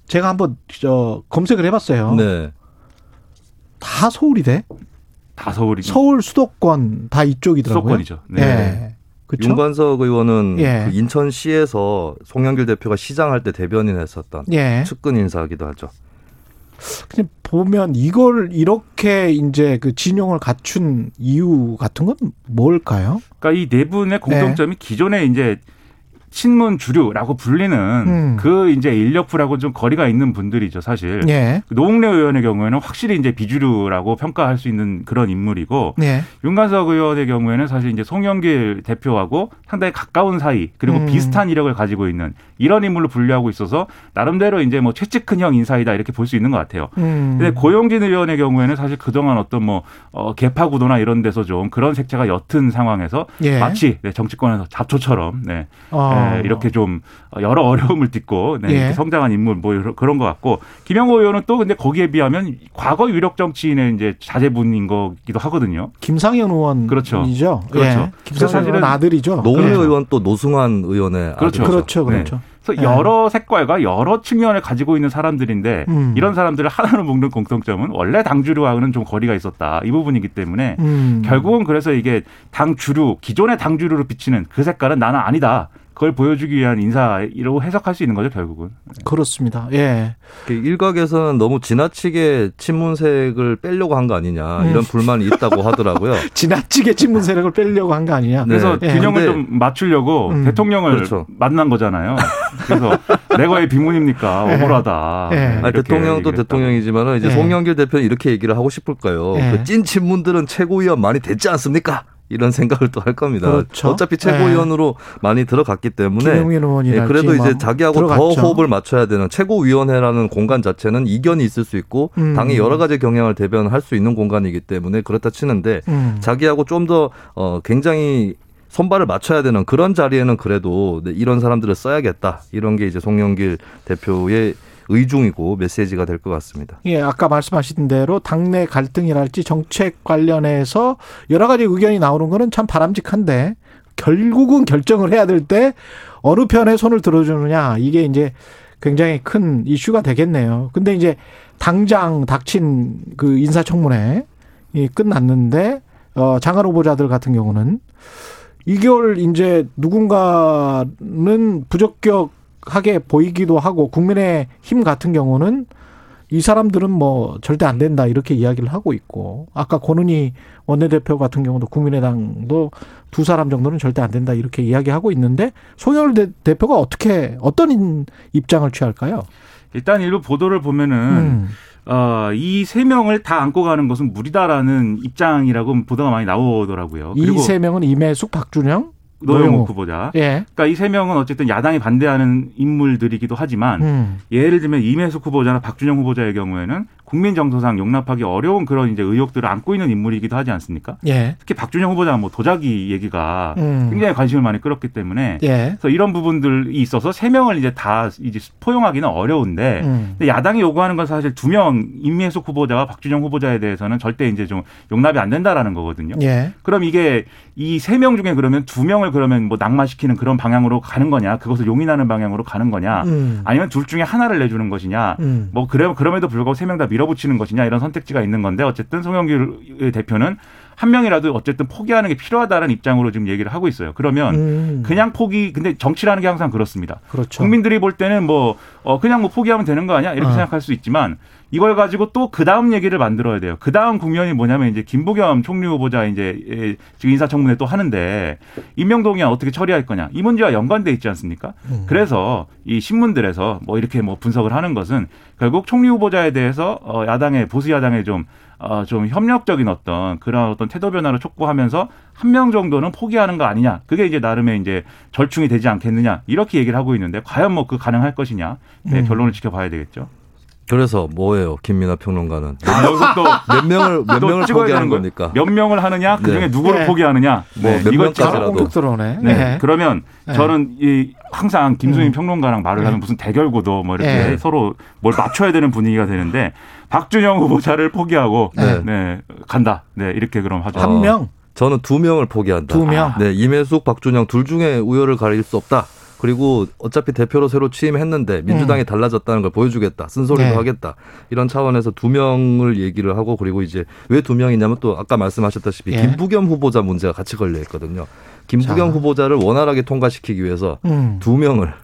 제가 한번 저 검색을 해봤어요. 네. 다 서울이대. 다 서울이 서울 수도권 다 이쪽이더라고요. 수도권이죠. 네. 예. 그렇죠. 윤관석 의원은 예. 그 인천시에서 송영길 대표가 시장할 때 대변인 했었던 예. 측근 인사기도 하죠. 그냥 보면 이걸 이렇게 이제 그 진용을 갖춘 이유 같은 건 뭘까요? 그러니까 이 네 분의 공통점이 기존에 이제 친문 주류라고 불리는 음. 그 이제 인력풀하고 좀 거리가 있는 분들이죠, 사실. 예. 노웅래 의원의 경우에는 확실히 이제 비주류라고 평가할 수 있는 그런 인물이고 예. 윤관석 의원의 경우에는 사실 이제 송영길 대표하고 상당히 가까운 사이 그리고 음. 비슷한 이력을 가지고 있는 이런 인물로 분류하고 있어서 나름대로 이제 뭐 최측근형 인사이다 이렇게 볼 수 있는 것 같아요. 음. 근데 고용진 의원의 경우에는 사실 그동안 어떤 뭐 어, 개파 구도나 이런 데서 좀 그런 색채가 옅은 상황에서 예. 마치 네, 정치권에서 잡초처럼 네, 어. 네, 이렇게 좀 여러 어려움을 딛고 네, 예. 성장한 인물 뭐 그런 것 같고 김영호 의원은 또 근데 거기에 비하면 과거 유력 정치인의 이제 자제분인 거기도 하거든요. 김상현 의원이죠. 그렇죠. 예. 그렇죠. 김상현 사실은 의원 아들이죠. 노웅래 예. 의원 또 노승환 의원의 그렇죠. 아들이죠. 그렇죠, 네. 그렇죠. 그래서 네. 여러 색깔과 여러 측면을 가지고 있는 사람들인데 음. 이런 사람들을 하나로 묶는 공통점은 원래 당 주류와는 좀 거리가 있었다 이 부분이기 때문에 음. 결국은 그래서 이게 당 주류 기존의 당 주류로 비치는 그 색깔은 나는 아니다. 그걸 보여주기 위한 인사라고 해석할 수 있는 거죠 결국은. 그렇습니다. 예. 그 일각에서는 너무 지나치게 친문색을 빼려고 한 거 아니냐 음. 이런 불만이 있다고 하더라고요. 지나치게 친문 세력을 빼려고 한 거 아니냐. 그래서 예. 균형을 근데- 좀 맞추려고 음. 대통령을 그렇죠. 만난 거잖아요. 그래서 내가 왜 비문입니까? 예. 억울하다. 예. 네, 아니, 대통령도. 대통령이지만 이제 예. 송영길 대표는 이렇게 얘기를 하고 싶을까요? 예. 그찐 친문들은 최고위원 많이 됐지 않습니까? 이런 생각을 또 할 겁니다. 그렇죠. 어차피 최고위원으로 많이 들어갔기 때문에 예, 그래도 뭐 이제 자기하고 들어갔죠. 더 호흡을 맞춰야 되는 최고위원회라는 공간 자체는 이견이 있을 수 있고 음. 당의 여러 가지 경향을 대변할 수 있는 공간이기 때문에 그렇다 치는데 음. 자기하고 좀 더 어, 굉장히 손발을 맞춰야 되는 그런 자리에는 그래도 네, 이런 사람들을 써야겠다. 이런 게 이제 송영길 대표의 의중이고 메시지가 될 것 같습니다. 예, 아까 말씀하신 대로 당내 갈등이랄지 정책 관련해서 여러 가지 의견이 나오는 거는 참 바람직한데 결국은 결정을 해야 될 때 어느 편에 손을 들어주느냐 이게 이제 굉장히 큰 이슈가 되겠네요. 근데 이제 당장 닥친 그 인사청문회 이 끝났는데 어 장관 후보자들 같은 경우는 이걸 이제 누군가는 부적격 하게 보이기도 하고 국민의 힘 같은 경우는 이 사람들은 뭐 절대 안 된다 이렇게 이야기를 하고 있고 아까 권은희 원내대표 같은 경우도 국민의당도 두 사람 정도는 절대 안 된다 이렇게 이야기하고 있는데 송영일 대- 대표가 어떻게 어떤 인- 입장을 취할까요? 일단 일부 보도를 보면은 음. 어, 이 세 명을 다 안고 가는 것은 무리다라는 입장이라고 보도가 많이 나오더라고요. 이 세 명은 임혜숙, 박준영, 노영욱. 후보자. 예. 그러니까 이 세 명은 어쨌든 야당이 반대하는 인물들이기도 하지만 음. 예를 들면 임혜숙 후보자나 박준영 후보자의 경우에는 국민 정서상 용납하기 어려운 그런 이제 의혹들을 안고 있는 인물이기도 하지 않습니까? 예. 특히 박준영 후보자는 뭐 도자기 얘기가 음. 굉장히 관심을 많이 끌었기 때문에 예. 그래서 이런 부분들이 있어서 세 명을 이제 다 이제 포용하기는 어려운데 음. 야당이 요구하는 건 사실 두명 임혜숙 후보자와 박준영 후보자에 대해서는 절대 이제 좀 용납이 안 된다라는 거거든요. 예. 그럼 이게 이 세 명 중에 그러면 두 명을 그러면 뭐 낙마시키는 그런 방향으로 가는 거냐, 그것을 용인하는 방향으로 가는 거냐, 음. 아니면 둘 중에 하나를 내주는 것이냐, 음. 뭐 그래 그럼에도 불구하고 세 명 다 밀어붙이는 것이냐 이런 선택지가 있는 건데 어쨌든 송영길 대표는 한 명이라도 어쨌든 포기하는 게 필요하다는 입장으로 지금 얘기를 하고 있어요. 그러면 음. 그냥 포기, 근데 정치라는 게 항상 그렇습니다. 그렇죠. 국민들이 볼 때는 뭐 어, 그냥 뭐 포기하면 되는 거 아니야 이렇게 어. 생각할 수 있지만 이걸 가지고 또 그 다음 얘기를 만들어야 돼요. 그 다음 국면이 뭐냐면 이제 김부겸 총리 후보자 이제 예, 지금 인사청문회 또 하는데 임명동의안 어떻게 처리할 거냐 이 문제와 연관돼 있지 않습니까? 음. 그래서 이 신문들에서 뭐 이렇게 뭐 분석을 하는 것은 결국 총리 후보자에 대해서 어, 야당의 보수 야당의 좀 어, 좀 협력적인 어떤 그런 어떤 태도 변화를 촉구하면서 한 명 정도는 포기하는 거 아니냐. 그게 이제 나름의 이제 절충이 되지 않겠느냐. 이렇게 얘기를 하고 있는데 과연 뭐 그 가능할 것이냐. 네, 음. 결론을 지켜봐야 되겠죠. 그래서 뭐예요, 김민아 평론가는? 아, 여기서 또몇 명을 몇또 명을 찍어야 포기하는. 겁니까? 몇 명을 하느냐, 그 중에 네. 누구를 네. 포기하느냐. 명까지라도. 찍어야 쭉 들어오네. 네. 예. 그러면 네. 저는 이 항상 김수민 음. 평론가랑 말을 네. 하면 무슨 대결구도 뭐 이렇게 네. 서로 뭘 맞춰야 되는 분위기가 되는데 박준영 후보자를 포기하고 네. 네. 간다. 네 이렇게 그럼 하죠. 한 명. 저는 두 명을 포기한다. 두 명. 네, 임혜숙, 박준영 둘 중에 우열을 가릴 수 없다. 그리고 어차피 대표로 새로 취임했는데 민주당이 달라졌다는 걸 보여주겠다. 쓴소리도 음. 네. 하겠다. 이런 차원에서 두 명을 얘기를 하고 그리고 이제 왜 두 명이냐면 또 아까 말씀하셨다시피 예. 김부겸 후보자 문제가 같이 걸려 있거든요. 김부겸 자. 후보자를 원활하게 통과시키기 위해서 음. 두 명을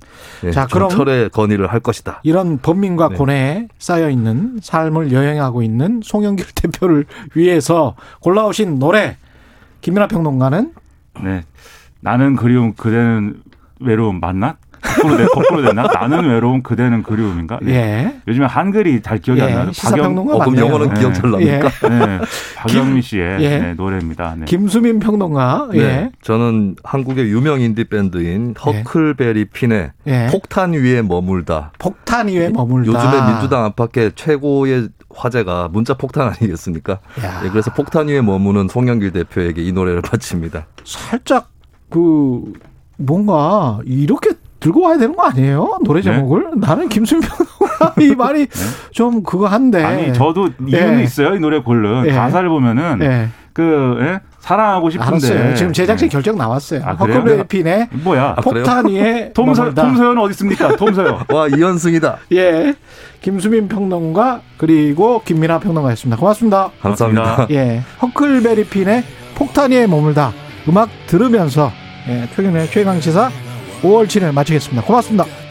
예, 자, 그럼 철의 건의를 할 것이다. 이런 범민과 네. 고뇌에 쌓여 있는 삶을 여행하고 있는 송영길 대표를 위해서 골라오신 노래 김민아 평론가는 네. 나는 그리움 그대는 외로움 맞나? 거꾸로, 돼, 거꾸로 됐나? 나는 외로움 그대는 그리움인가? 네. 예. 요즘에 한글이 잘 기억이 예, 안 나요. 시사평론가 어, 그럼. 영어는 기억 잘 납니까? 네. 박영미 씨의 예. 네, 노래입니다. 네. 김수민 평론가 예. 네, 저는 한국의 유명 인디 밴드인 허클베리 핀의 예. 폭탄 위에 머물다. 폭탄 위에 머물다. 요즘에 민주당 안팎의 최고의 화제가 문자 폭탄 아니겠습니까? 야. 예, 그래서 폭탄 위에 머무는 송영길 대표에게 이 노래를 바칩니다. 살짝 그 뭔가 이렇게 들고 와야 되는 거 아니에요? 노래 네. 제목을 나는 김수민 평론가 이 말이 좀 그거 한데 아니 저도 이유는 예. 있어요 이 노래 고른 예. 가사를 보면은 예. 그 예? 사랑하고 싶은데 알았어요. 지금 제작진 결정 나왔어요. 아? 허클베리핀의 뭐야? 폭탄 위에 톰서. 톰서연 어디 있습니까? 톰서연. 와 이현승이다. 예. 김수민 평론가 그리고 김민아 평론가였습니다. 고맙습니다. 감사합니다. 예. 허클베리핀의 폭탄 위에 머물다. 음악 들으면서 예, 최근의 최강 시사 5월 7일 마치겠습니다. 고맙습니다.